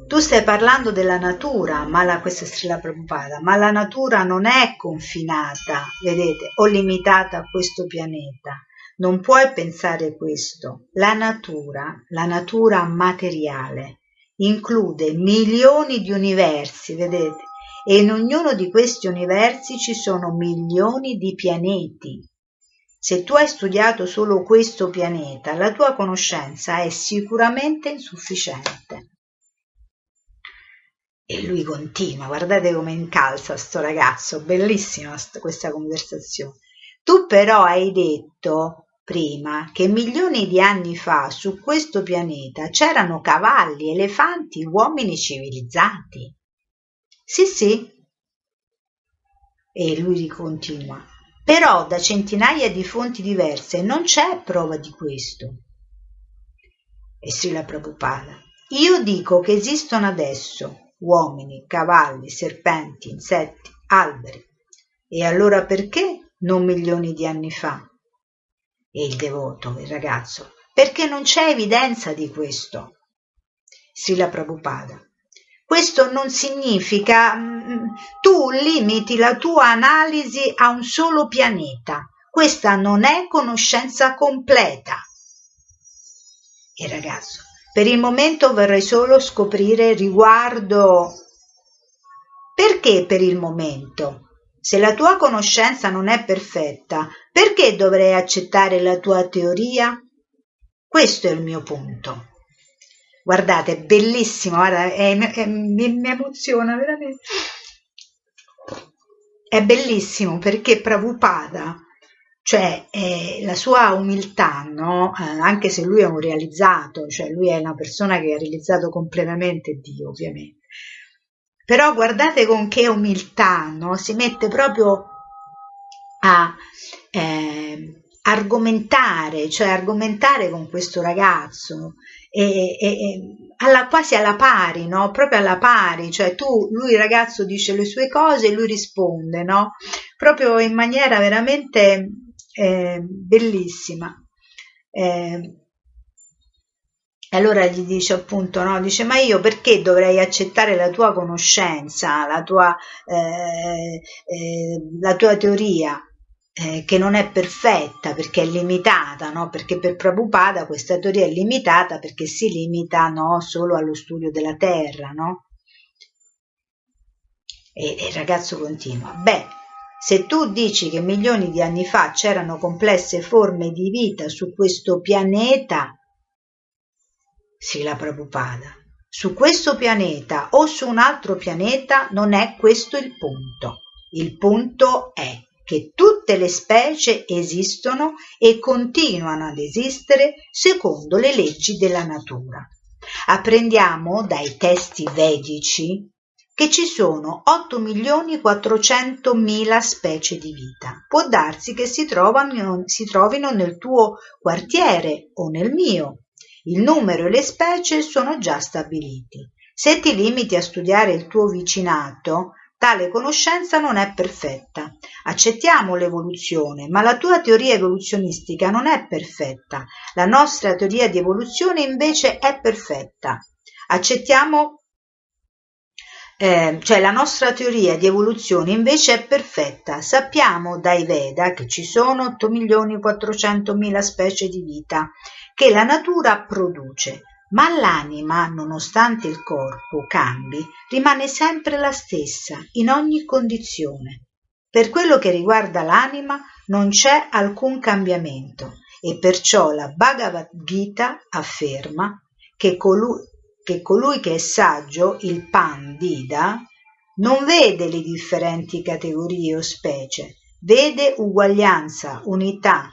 Tu stai parlando della natura, ma la, questa è Prabhupada, ma la natura non è confinata, vedete, o limitata a questo pianeta. non puoi pensare questo. La natura, la natura materiale, include milioni di universi, vedete? E in ognuno di questi universi ci sono milioni di pianeti. Se tu hai studiato solo questo pianeta, la tua conoscenza è sicuramente insufficiente. E lui continua, guardate come incalza sto ragazzo, bellissima questa conversazione. Tu però hai detto prima che milioni di anni fa su questo pianeta c'erano cavalli, elefanti, uomini civilizzati. Sì, sì. E lui ricontinua. Però da centinaia di fonti diverse non c'è prova di questo. E Srila Prabhupada. Io dico che esistono adesso uomini, cavalli, serpenti, insetti, alberi. E allora perché non milioni di anni fa? E il devoto, il ragazzo, perché non c'è evidenza di questo. Srila Prabhupada. Questo non significa mm, tu limiti la tua analisi a un solo pianeta. Questa non è conoscenza completa. Il ragazzo. Per il momento vorrei solo scoprire riguardo. Perché per il momento? Se la tua conoscenza non è perfetta, perché dovrei accettare la tua teoria? Questo è il mio punto. Guardate, è bellissimo, guarda, è, è, mi, mi emoziona veramente. È bellissimo perché Prabhupada, cioè eh, la sua umiltà, no? eh, anche se lui è un realizzato, cioè lui è una persona che ha realizzato completamente Dio, ovviamente. Però guardate con che umiltà, no? Si mette proprio a eh, argomentare, cioè argomentare con questo ragazzo e, e, alla, quasi alla pari, no? Proprio alla pari, cioè tu, lui il ragazzo dice le sue cose e lui risponde? Proprio in maniera veramente eh, bellissima. Eh, allora gli dice appunto, no? Dice, ma io perché dovrei accettare la tua conoscenza, la tua, eh, eh, la tua teoria? eh, che non è perfetta perché è limitata, no? perché per Prabhupada questa teoria è limitata perché si limita no, solo allo studio della terra. No? E il ragazzo continua, beh, se tu dici che milioni di anni fa c'erano complesse forme di vita su questo pianeta, sì la Prabhupada, su questo pianeta o su un altro pianeta non è questo il punto. Il punto è che tutte le specie esistono e continuano ad esistere secondo le leggi della natura. Apprendiamo dai testi vedici che ci sono 8 milioni 400 mila specie di vita. Può darsi che si, trovano, si trovino nel tuo quartiere o nel mio. Il numero e le specie sono già stabiliti. Se ti limiti a studiare il tuo vicinato, Tale conoscenza non è perfetta. Accettiamo l'evoluzione, ma la tua teoria evoluzionistica non è perfetta. La nostra teoria di evoluzione invece è perfetta. Accettiamo eh, cioè la nostra teoria di evoluzione invece è perfetta. Sappiamo dai Veda che ci sono 8.400.000 specie di vita che la natura produce ma l'anima, nonostante il corpo cambi, rimane sempre la stessa in ogni condizione. Per quello che riguarda l'anima non c'è alcun cambiamento e perciò la Bhagavad Gita afferma che colui che, colui che è saggio, il Pandida, non vede le differenti categorie o specie, vede uguaglianza, unità,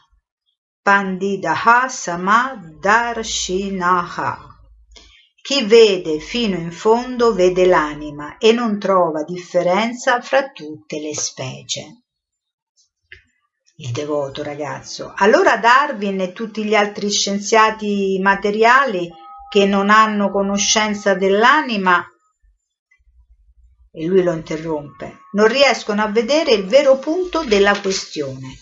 Pandidaha Samadarshinaha. Chi vede fino in fondo vede l'anima e non trova differenza fra tutte le specie. Il devoto ragazzo. Allora Darwin e tutti gli altri scienziati materiali che non hanno conoscenza dell'anima e lui lo interrompe, non riescono a vedere il vero punto della questione.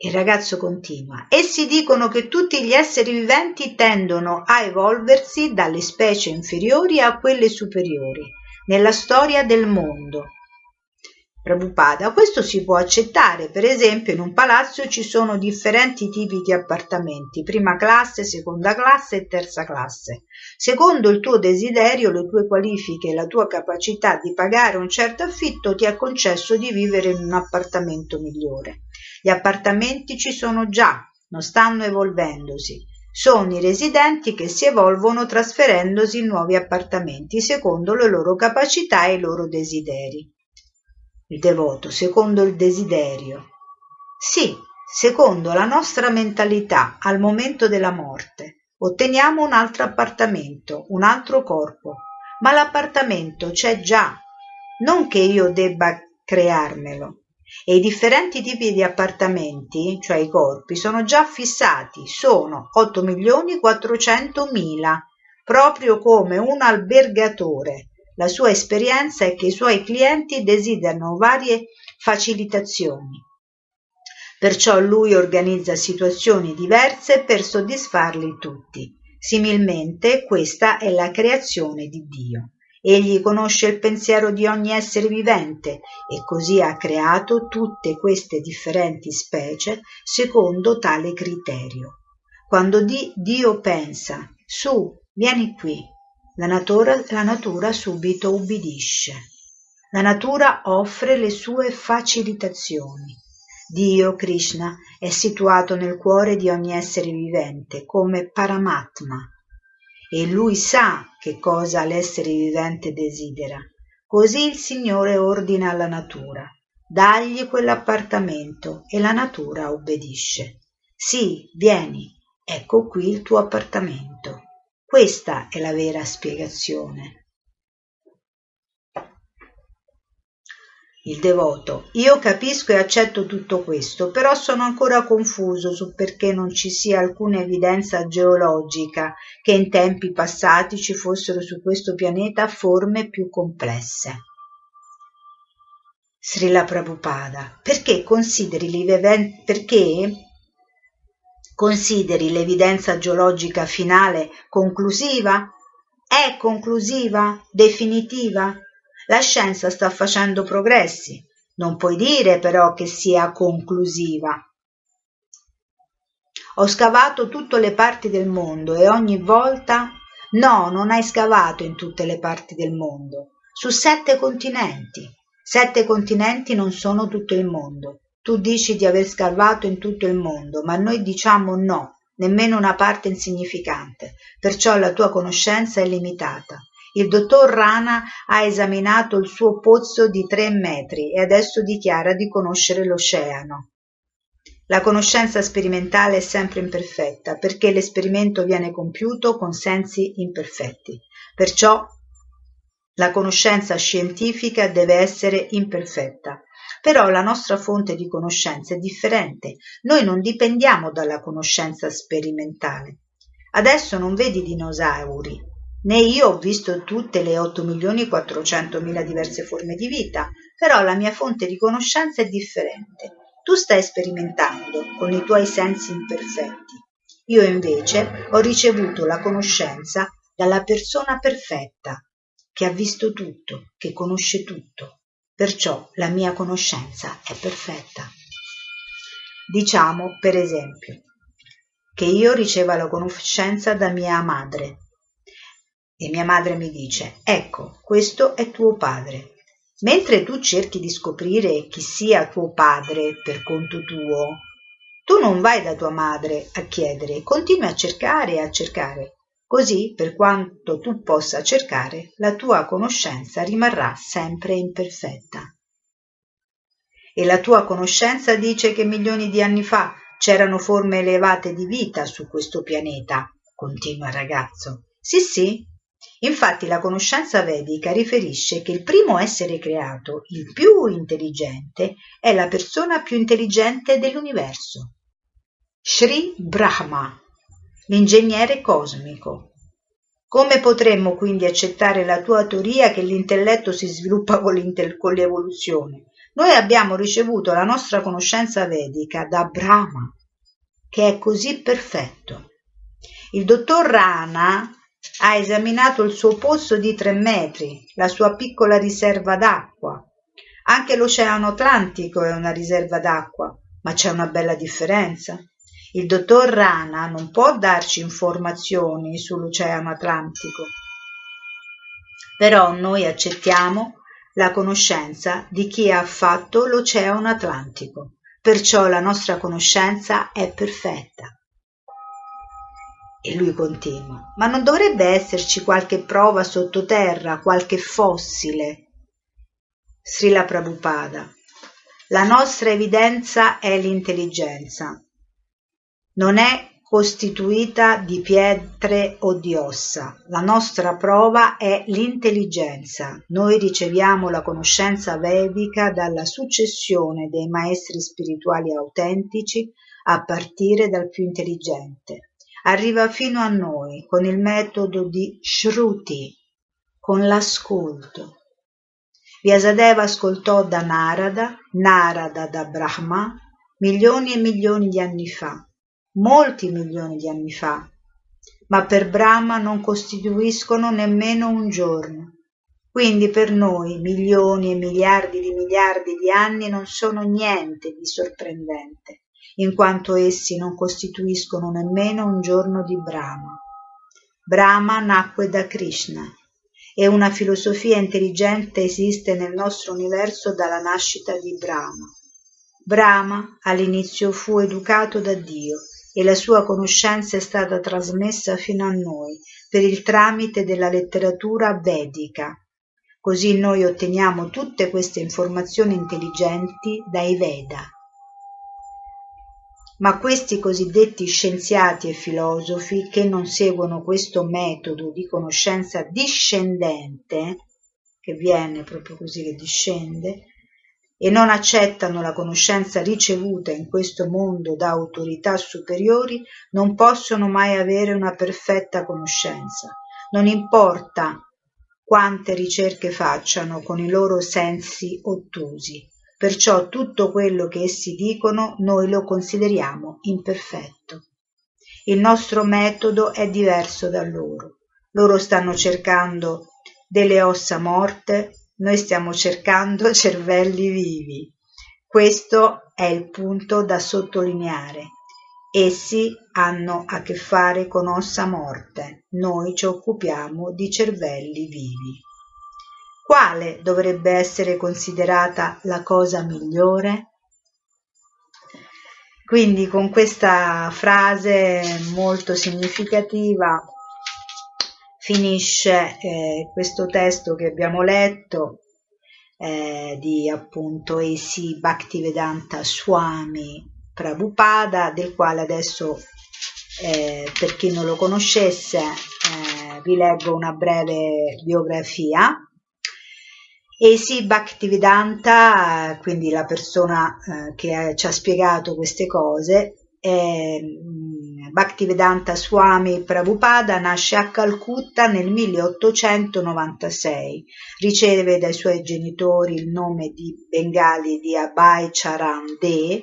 Il ragazzo continua. Essi dicono che tutti gli esseri viventi tendono a evolversi dalle specie inferiori a quelle superiori nella storia del mondo. Prabhupada, questo si può accettare, per esempio in un palazzo ci sono differenti tipi di appartamenti, prima classe, seconda classe e terza classe. Secondo il tuo desiderio, le tue qualifiche e la tua capacità di pagare un certo affitto ti ha concesso di vivere in un appartamento migliore. Gli appartamenti ci sono già, non stanno evolvendosi. Sono i residenti che si evolvono trasferendosi in nuovi appartamenti secondo le loro capacità e i loro desideri il devoto secondo il desiderio. Sì, secondo la nostra mentalità al momento della morte. Otteniamo un altro appartamento, un altro corpo, ma l'appartamento c'è già, non che io debba crearmelo. E i differenti tipi di appartamenti, cioè i corpi, sono già fissati, sono 8 milioni 400 mila, proprio come un albergatore la sua esperienza è che i suoi clienti desiderano varie facilitazioni. Perciò lui organizza situazioni diverse per soddisfarli tutti. Similmente questa è la creazione di Dio. Egli conosce il pensiero di ogni essere vivente e così ha creato tutte queste differenti specie secondo tale criterio. Quando Dio pensa, su, vieni qui, la natura, la natura subito ubbidisce. La natura offre le sue facilitazioni. Dio, Krishna, è situato nel cuore di ogni essere vivente come Paramatma e lui sa che cosa l'essere vivente desidera. Così il Signore ordina alla natura, dagli quell'appartamento e la natura obbedisce. Sì, vieni, ecco qui il tuo appartamento. Questa è la vera spiegazione. Il devoto. Io capisco e accetto tutto questo, però sono ancora confuso su perché non ci sia alcuna evidenza geologica che in tempi passati ci fossero su questo pianeta forme più complesse. Srila Prabhupada, perché consideri perché Consideri l'evidenza geologica finale conclusiva? È conclusiva? Definitiva? La scienza sta facendo progressi. Non puoi dire però che sia conclusiva. Ho scavato tutte le parti del mondo e ogni volta no, non hai scavato in tutte le parti del mondo, su sette continenti. Sette continenti non sono tutto il mondo. Tu dici di aver scavato in tutto il mondo, ma noi diciamo no, nemmeno una parte insignificante, perciò la tua conoscenza è limitata. Il dottor Rana ha esaminato il suo pozzo di tre metri e adesso dichiara di conoscere l'oceano. La conoscenza sperimentale è sempre imperfetta perché l'esperimento viene compiuto con sensi imperfetti. Perciò la conoscenza scientifica deve essere imperfetta però la nostra fonte di conoscenza è differente. Noi non dipendiamo dalla conoscenza sperimentale. Adesso non vedi dinosauri, né io ho visto tutte le 8 milioni 400 mila diverse forme di vita, però la mia fonte di conoscenza è differente. Tu stai sperimentando con i tuoi sensi imperfetti. Io invece ho ricevuto la conoscenza dalla persona perfetta, che ha visto tutto, che conosce tutto perciò la mia conoscenza è perfetta. Diciamo, per esempio, che io riceva la conoscenza da mia madre e mia madre mi dice, ecco, questo è tuo padre. Mentre tu cerchi di scoprire chi sia tuo padre per conto tuo, tu non vai da tua madre a chiedere, continui a cercare e a cercare Così, per quanto tu possa cercare, la tua conoscenza rimarrà sempre imperfetta. E la tua conoscenza dice che milioni di anni fa c'erano forme elevate di vita su questo pianeta, continua il ragazzo. Sì, sì. Infatti la conoscenza vedica riferisce che il primo essere creato, il più intelligente, è la persona più intelligente dell'universo. Sri Brahma, l'ingegnere cosmico. Come potremmo quindi accettare la tua teoria che l'intelletto si sviluppa con, con l'evoluzione? Noi abbiamo ricevuto la nostra conoscenza vedica da Brahma, che è così perfetto. Il dottor Rana ha esaminato il suo pozzo di tre metri, la sua piccola riserva d'acqua, Anche l'Oceano Atlantico è una riserva d'acqua, ma c'è una bella differenza. Il dottor Rana non può darci informazioni sull'Oceano Atlantico, però noi accettiamo la conoscenza di chi ha fatto l'Oceano Atlantico, perciò la nostra conoscenza è perfetta. E lui continua, ma non dovrebbe esserci qualche prova sottoterra, qualche fossile? Srila Prabhupada, la nostra evidenza è l'intelligenza. Non è costituita di pietre o di ossa. La nostra prova è l'intelligenza. Noi riceviamo la conoscenza vedica dalla successione dei maestri spirituali autentici a partire dal più intelligente. Arriva fino a noi con il metodo di Shruti, con l'ascolto. Vyasadeva ascoltò da Narada, Narada da Brahma, milioni e milioni di anni fa molti milioni di anni fa, ma per Brahma non costituiscono nemmeno un giorno. Quindi per noi milioni e miliardi di miliardi di anni non sono niente di sorprendente, in quanto essi non costituiscono nemmeno un giorno di Brahma. Brahma nacque da Krishna e una filosofia intelligente esiste nel nostro universo dalla nascita di Brahma. Brahma all'inizio fu educato da Dio e la sua conoscenza è stata trasmessa fino a noi per il tramite della letteratura vedica. Così noi otteniamo tutte queste informazioni intelligenti dai Veda. Ma questi cosiddetti scienziati e filosofi che non seguono questo metodo di conoscenza discendente, che viene proprio così che discende, e non accettano la conoscenza ricevuta in questo mondo da autorità superiori non possono mai avere una perfetta conoscenza. Non importa quante ricerche facciano con i loro sensi ottusi. Perciò tutto quello che essi dicono noi lo consideriamo imperfetto. Il nostro metodo è diverso da loro. Loro stanno cercando delle ossa morte noi stiamo cercando cervelli vivi. Questo è il punto da sottolineare. Essi hanno a che fare con ossa morte, noi ci occupiamo di cervelli vivi. Quale dovrebbe essere considerata la cosa migliore? Quindi con questa frase molto significativa finisce eh, questo testo che abbiamo letto eh, di appunto A.C. Bhaktivedanta Swami Prabhupada, del quale adesso eh, per chi non lo conoscesse eh, vi leggo una breve biografia. A.C. Bhaktivedanta, quindi la persona eh, che ci ha spiegato queste cose, è Bhaktivedanta Swami Prabhupada nasce a Calcutta nel 1896. Riceve dai suoi genitori il nome di bengali di Abhay Charan De,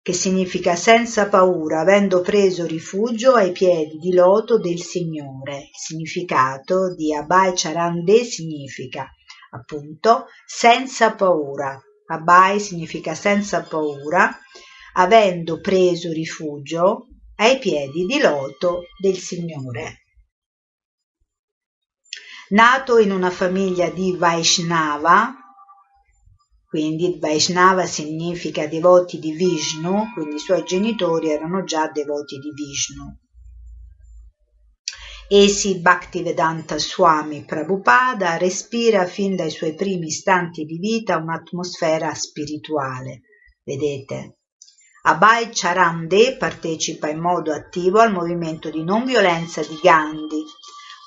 che significa senza paura, avendo preso rifugio ai piedi di loto del Signore. Il significato di Abhay Charan De significa appunto senza paura. Abhay significa senza paura avendo preso rifugio ai piedi di loto del Signore. Nato in una famiglia di Vaishnava, quindi Vaishnava significa devoti di Vishnu, quindi i suoi genitori erano già devoti di Vishnu. Esi Bhaktivedanta Swami Prabhupada respira fin dai suoi primi istanti di vita un'atmosfera spirituale. Vedete, Abhay Charan De partecipa in modo attivo al movimento di non violenza di Gandhi,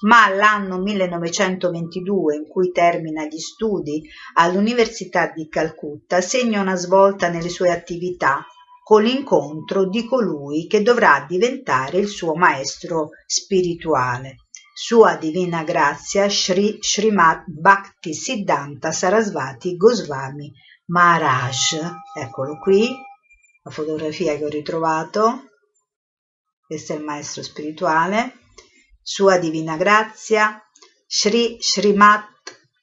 ma l'anno 1922, in cui termina gli studi all'Università di Calcutta, segna una svolta nelle sue attività con l'incontro di colui che dovrà diventare il suo maestro spirituale. Sua Divina Grazia Sri Srimad Bhakti Siddhanta Sarasvati Goswami Maharaj. Eccolo qui, la fotografia che ho ritrovato, questo è il maestro spirituale, Sua Divina Grazia, Sri Srimat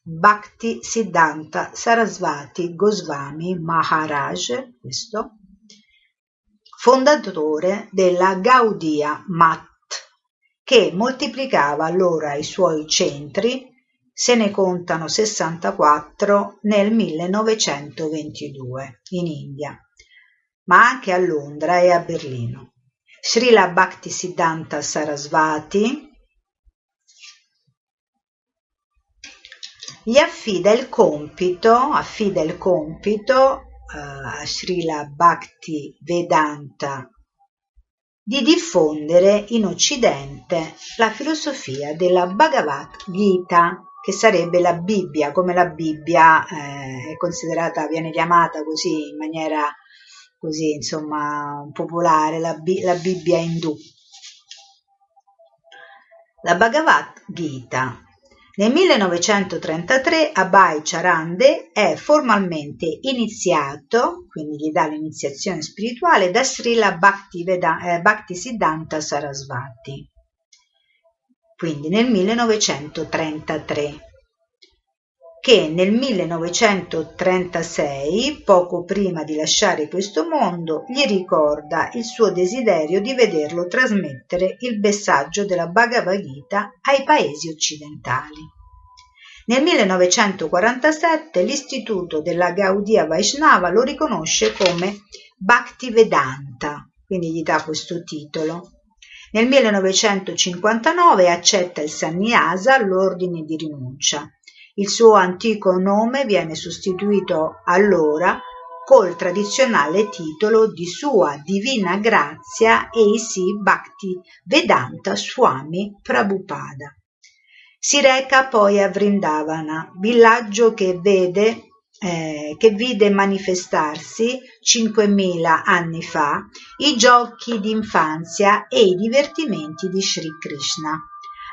Bhakti Siddhanta Sarasvati Goswami Maharaj, questo, fondatore della Gaudiya Mat, che moltiplicava allora i suoi centri, se ne contano 64 nel 1922 in India, ma anche a Londra e a Berlino. Srila Bhaktisiddhanta Sarasvati gli affida il compito, affida il compito uh, a Srila Bhakti Vedanta di diffondere in Occidente la filosofia della Bhagavad Gita, che sarebbe la Bibbia, come la Bibbia eh, è considerata, viene chiamata così in maniera così insomma popolare, la, la Bibbia indù. La Bhagavad Gita. Nel 1933 Abhay Charande è formalmente iniziato, quindi gli dà l'iniziazione spirituale, da Srila Bhakti, Veda, eh, Sarasvati, quindi nel 1933 che nel 1936, poco prima di lasciare questo mondo, gli ricorda il suo desiderio di vederlo trasmettere il messaggio della Bhagavad Gita ai paesi occidentali. Nel 1947 l'Istituto della Gaudia Vaishnava lo riconosce come Bhaktivedanta, quindi gli dà questo titolo. Nel 1959 accetta il sannyasa, l'ordine di rinuncia. Il suo antico nome viene sostituito allora col tradizionale titolo di Sua Divina Grazia A.C. Bhakti Vedanta Swami Prabhupada. Si reca poi a Vrindavana, villaggio che vede eh, che vide manifestarsi 5.000 anni fa i giochi d'infanzia e i divertimenti di Sri Krishna.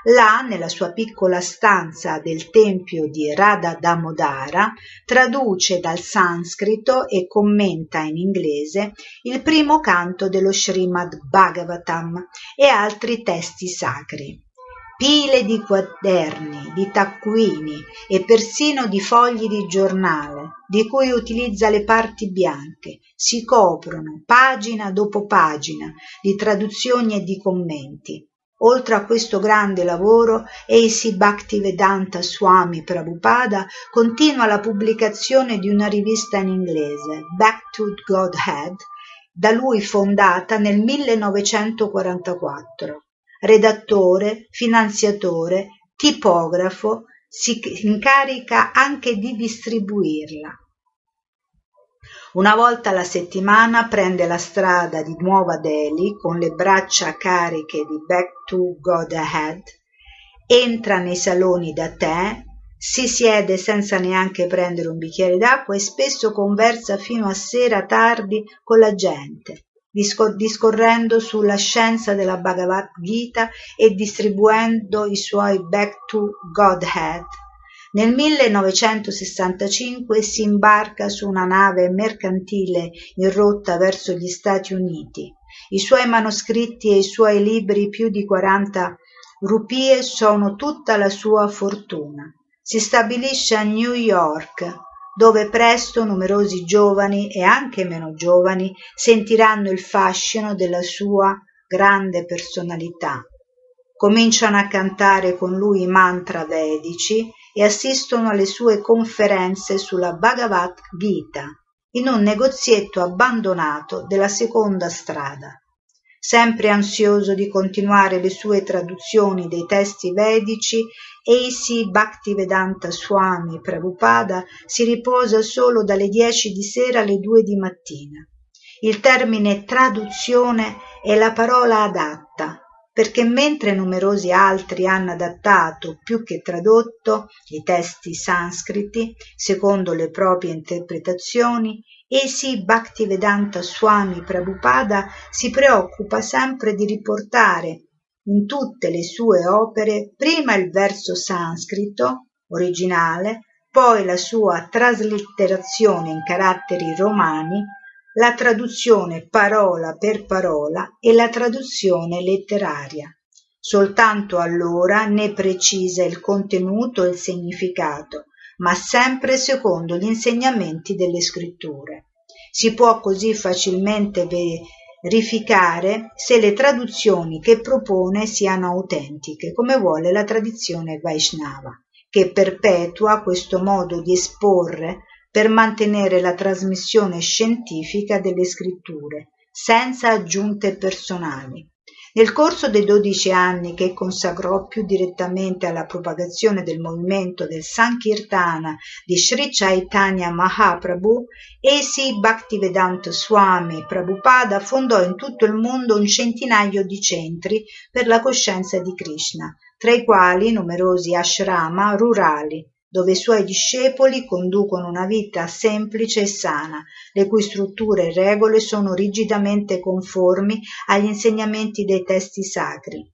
Là, nella sua piccola stanza del tempio di Radha Damodara, traduce dal sanscrito e commenta in inglese il primo canto dello Srimad Bhagavatam e altri testi sacri. Pile di quaderni, di taccuini e persino di fogli di giornale, di cui utilizza le parti bianche, si coprono, pagina dopo pagina, di traduzioni e di commenti Oltre a questo grande lavoro, A.C. Bhaktivedanta Swami Prabhupada continua la pubblicazione di una rivista in inglese, Back to Godhead, da lui fondata nel 1944. Redattore, finanziatore, tipografo, si incarica anche di distribuirla. Una volta alla settimana prende la strada di Nuova Delhi con le braccia cariche di Back to God Ahead, entra nei saloni da tè, si siede senza neanche prendere un bicchiere d'acqua e spesso conversa fino a sera tardi con la gente, discorrendo sulla scienza della Bhagavad Gita e distribuendo i suoi Back to Godhead nel 1965 si imbarca su una nave mercantile in rotta verso gli Stati Uniti. I suoi manoscritti e i suoi libri, più di 40 rupie, sono tutta la sua fortuna. Si stabilisce a New York, dove presto numerosi giovani e anche meno giovani sentiranno il fascino della sua grande personalità. Cominciano a cantare con lui i mantra vedici e assistono alle sue conferenze sulla Bhagavad Gita in un negozietto abbandonato della seconda strada. Sempre ansioso di continuare le sue traduzioni dei testi vedici, A.C. Bhaktivedanta Swami Prabhupada si riposa solo dalle dieci di sera alle due di mattina. Il termine traduzione è la parola adatta perché mentre numerosi altri hanno adattato più che tradotto i testi sanscriti secondo le proprie interpretazioni, Esi Bhaktivedanta Swami Prabhupada si preoccupa sempre di riportare in tutte le sue opere prima il verso sanscrito originale, poi la sua traslitterazione in caratteri romani la traduzione parola per parola e la traduzione letteraria. Soltanto allora ne precisa il contenuto e il significato, ma sempre secondo gli insegnamenti delle scritture. Si può così facilmente verificare se le traduzioni che propone siano autentiche, come vuole la tradizione Vaishnava, che perpetua questo modo di esporre per mantenere la trasmissione scientifica delle scritture, senza aggiunte personali. Nel corso dei dodici anni che consacrò più direttamente alla propagazione del movimento del Sankirtana di Sri Chaitanya Mahaprabhu, Esi Bhaktivedanta Swami Prabhupada fondò in tutto il mondo un centinaio di centri per la coscienza di Krishna, tra i quali numerosi ashrama rurali, dove i suoi discepoli conducono una vita semplice e sana, le cui strutture e regole sono rigidamente conformi agli insegnamenti dei testi sacri.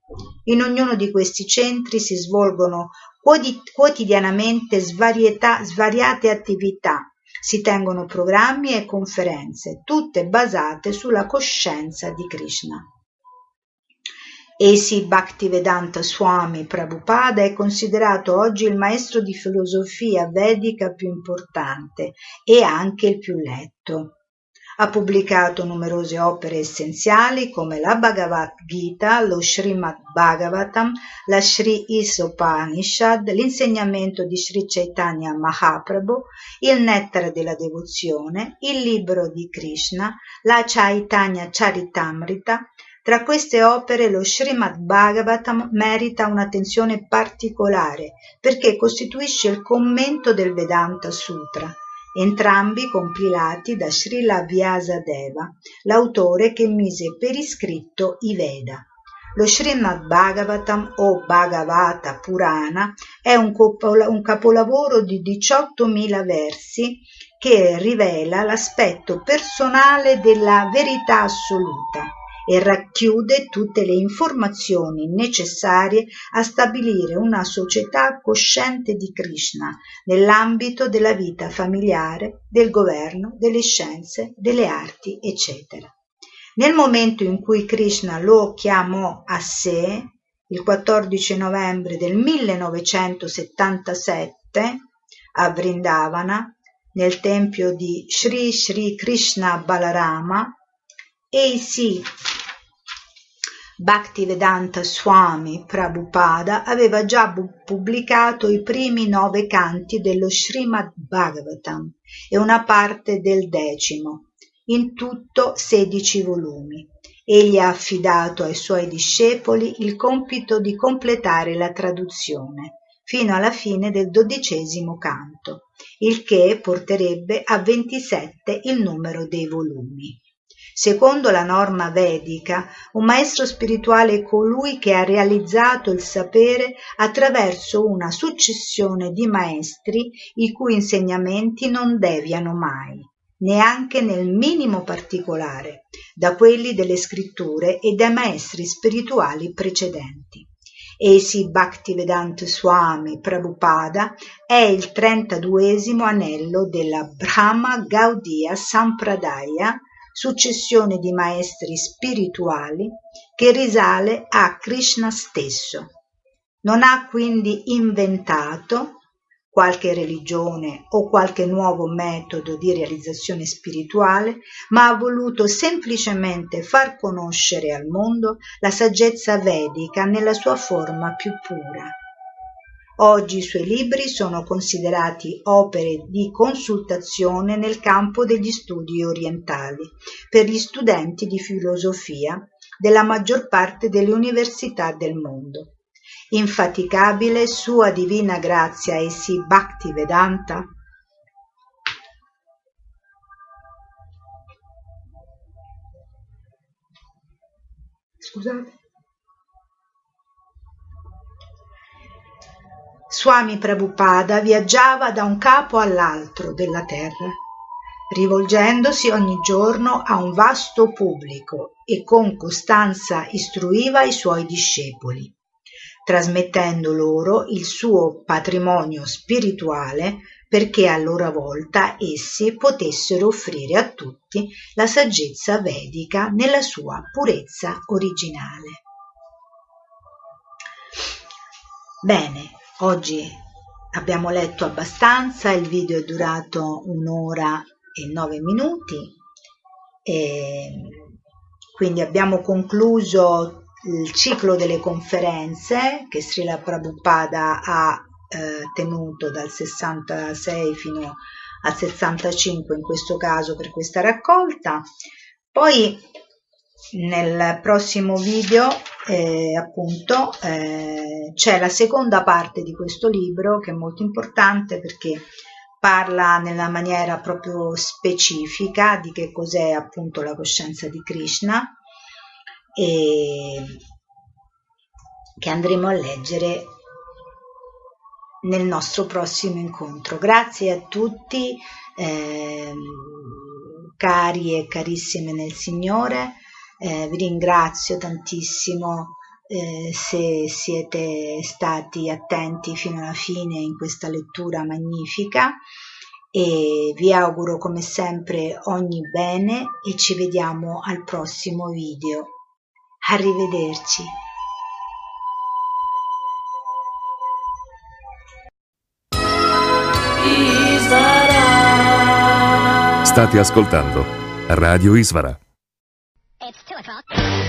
In ognuno di questi centri si svolgono quotidianamente svariate attività, si tengono programmi e conferenze, tutte basate sulla coscienza di Krishna. Esi Bhaktivedanta Swami Prabhupada è considerato oggi il maestro di filosofia vedica più importante e anche il più letto. Ha pubblicato numerose opere essenziali come la Bhagavad Gita, lo Srimad Bhagavatam, la Sri Isopanishad, l'insegnamento di Sri Chaitanya Mahaprabhu, il Nettare della Devozione, il libro di Krishna, la Chaitanya Charitamrita, tra queste opere lo Srimad Bhagavatam merita un'attenzione particolare perché costituisce il commento del Vedanta Sutra, entrambi compilati da Srila Vyasadeva, l'autore che mise per iscritto i Veda. Lo Srimad Bhagavatam o Bhagavata Purana è un, capolavoro di 18.000 versi che rivela l'aspetto personale della verità assoluta e racchiude tutte le informazioni necessarie a stabilire una società cosciente di Krishna nell'ambito della vita familiare, del governo, delle scienze, delle arti, eccetera. Nel momento in cui Krishna lo chiamò a sé, il 14 novembre del 1977, a Vrindavana, nel tempio di Sri Sri Krishna Balarama, A.C. Bhaktivedanta Swami Prabhupada aveva già pubblicato i primi nove canti dello Srimad Bhagavatam e una parte del decimo, in tutto sedici volumi. Egli ha affidato ai suoi discepoli il compito di completare la traduzione fino alla fine del dodicesimo canto, il che porterebbe a 27 il numero dei volumi. Secondo la norma vedica, un maestro spirituale è colui che ha realizzato il sapere attraverso una successione di maestri i cui insegnamenti non deviano mai, neanche nel minimo particolare, da quelli delle scritture e dai maestri spirituali precedenti. Esi Bhaktivedanta Swami Prabhupada è il 32 anello della Brahma Gaudiya Sampradaya successione di maestri spirituali che risale a Krishna stesso. Non ha quindi inventato qualche religione o qualche nuovo metodo di realizzazione spirituale, ma ha voluto semplicemente far conoscere al mondo la saggezza vedica nella sua forma più pura. Oggi i suoi libri sono considerati opere di consultazione nel campo degli studi orientali per gli studenti di filosofia della maggior parte delle università del mondo. Infaticabile Sua Divina Grazia e Si Bhakti Vedanta Scusate. Swami Prabhupada viaggiava da un capo all'altro della terra, rivolgendosi ogni giorno a un vasto pubblico e con costanza istruiva i suoi discepoli, trasmettendo loro il suo patrimonio spirituale perché a loro volta essi potessero offrire a tutti la saggezza vedica nella sua purezza originale. Bene, Oggi abbiamo letto abbastanza, il video è durato un'ora e nove minuti e quindi abbiamo concluso il ciclo delle conferenze che Srila Prabhupada ha eh, tenuto dal 66 fino al 65 in questo caso per questa raccolta. Poi nel prossimo video eh, appunto eh, c'è la seconda parte di questo libro che è molto importante perché parla nella maniera proprio specifica di che cos'è appunto la coscienza di Krishna e che andremo a leggere nel nostro prossimo incontro. Grazie a tutti, eh, cari e carissime nel Signore, eh, vi ringrazio tantissimo eh, se siete stati attenti fino alla fine in questa lettura magnifica e vi auguro come sempre ogni bene e ci vediamo al prossimo video. Arrivederci. State ascoltando Radio Isvara. Two o'clock.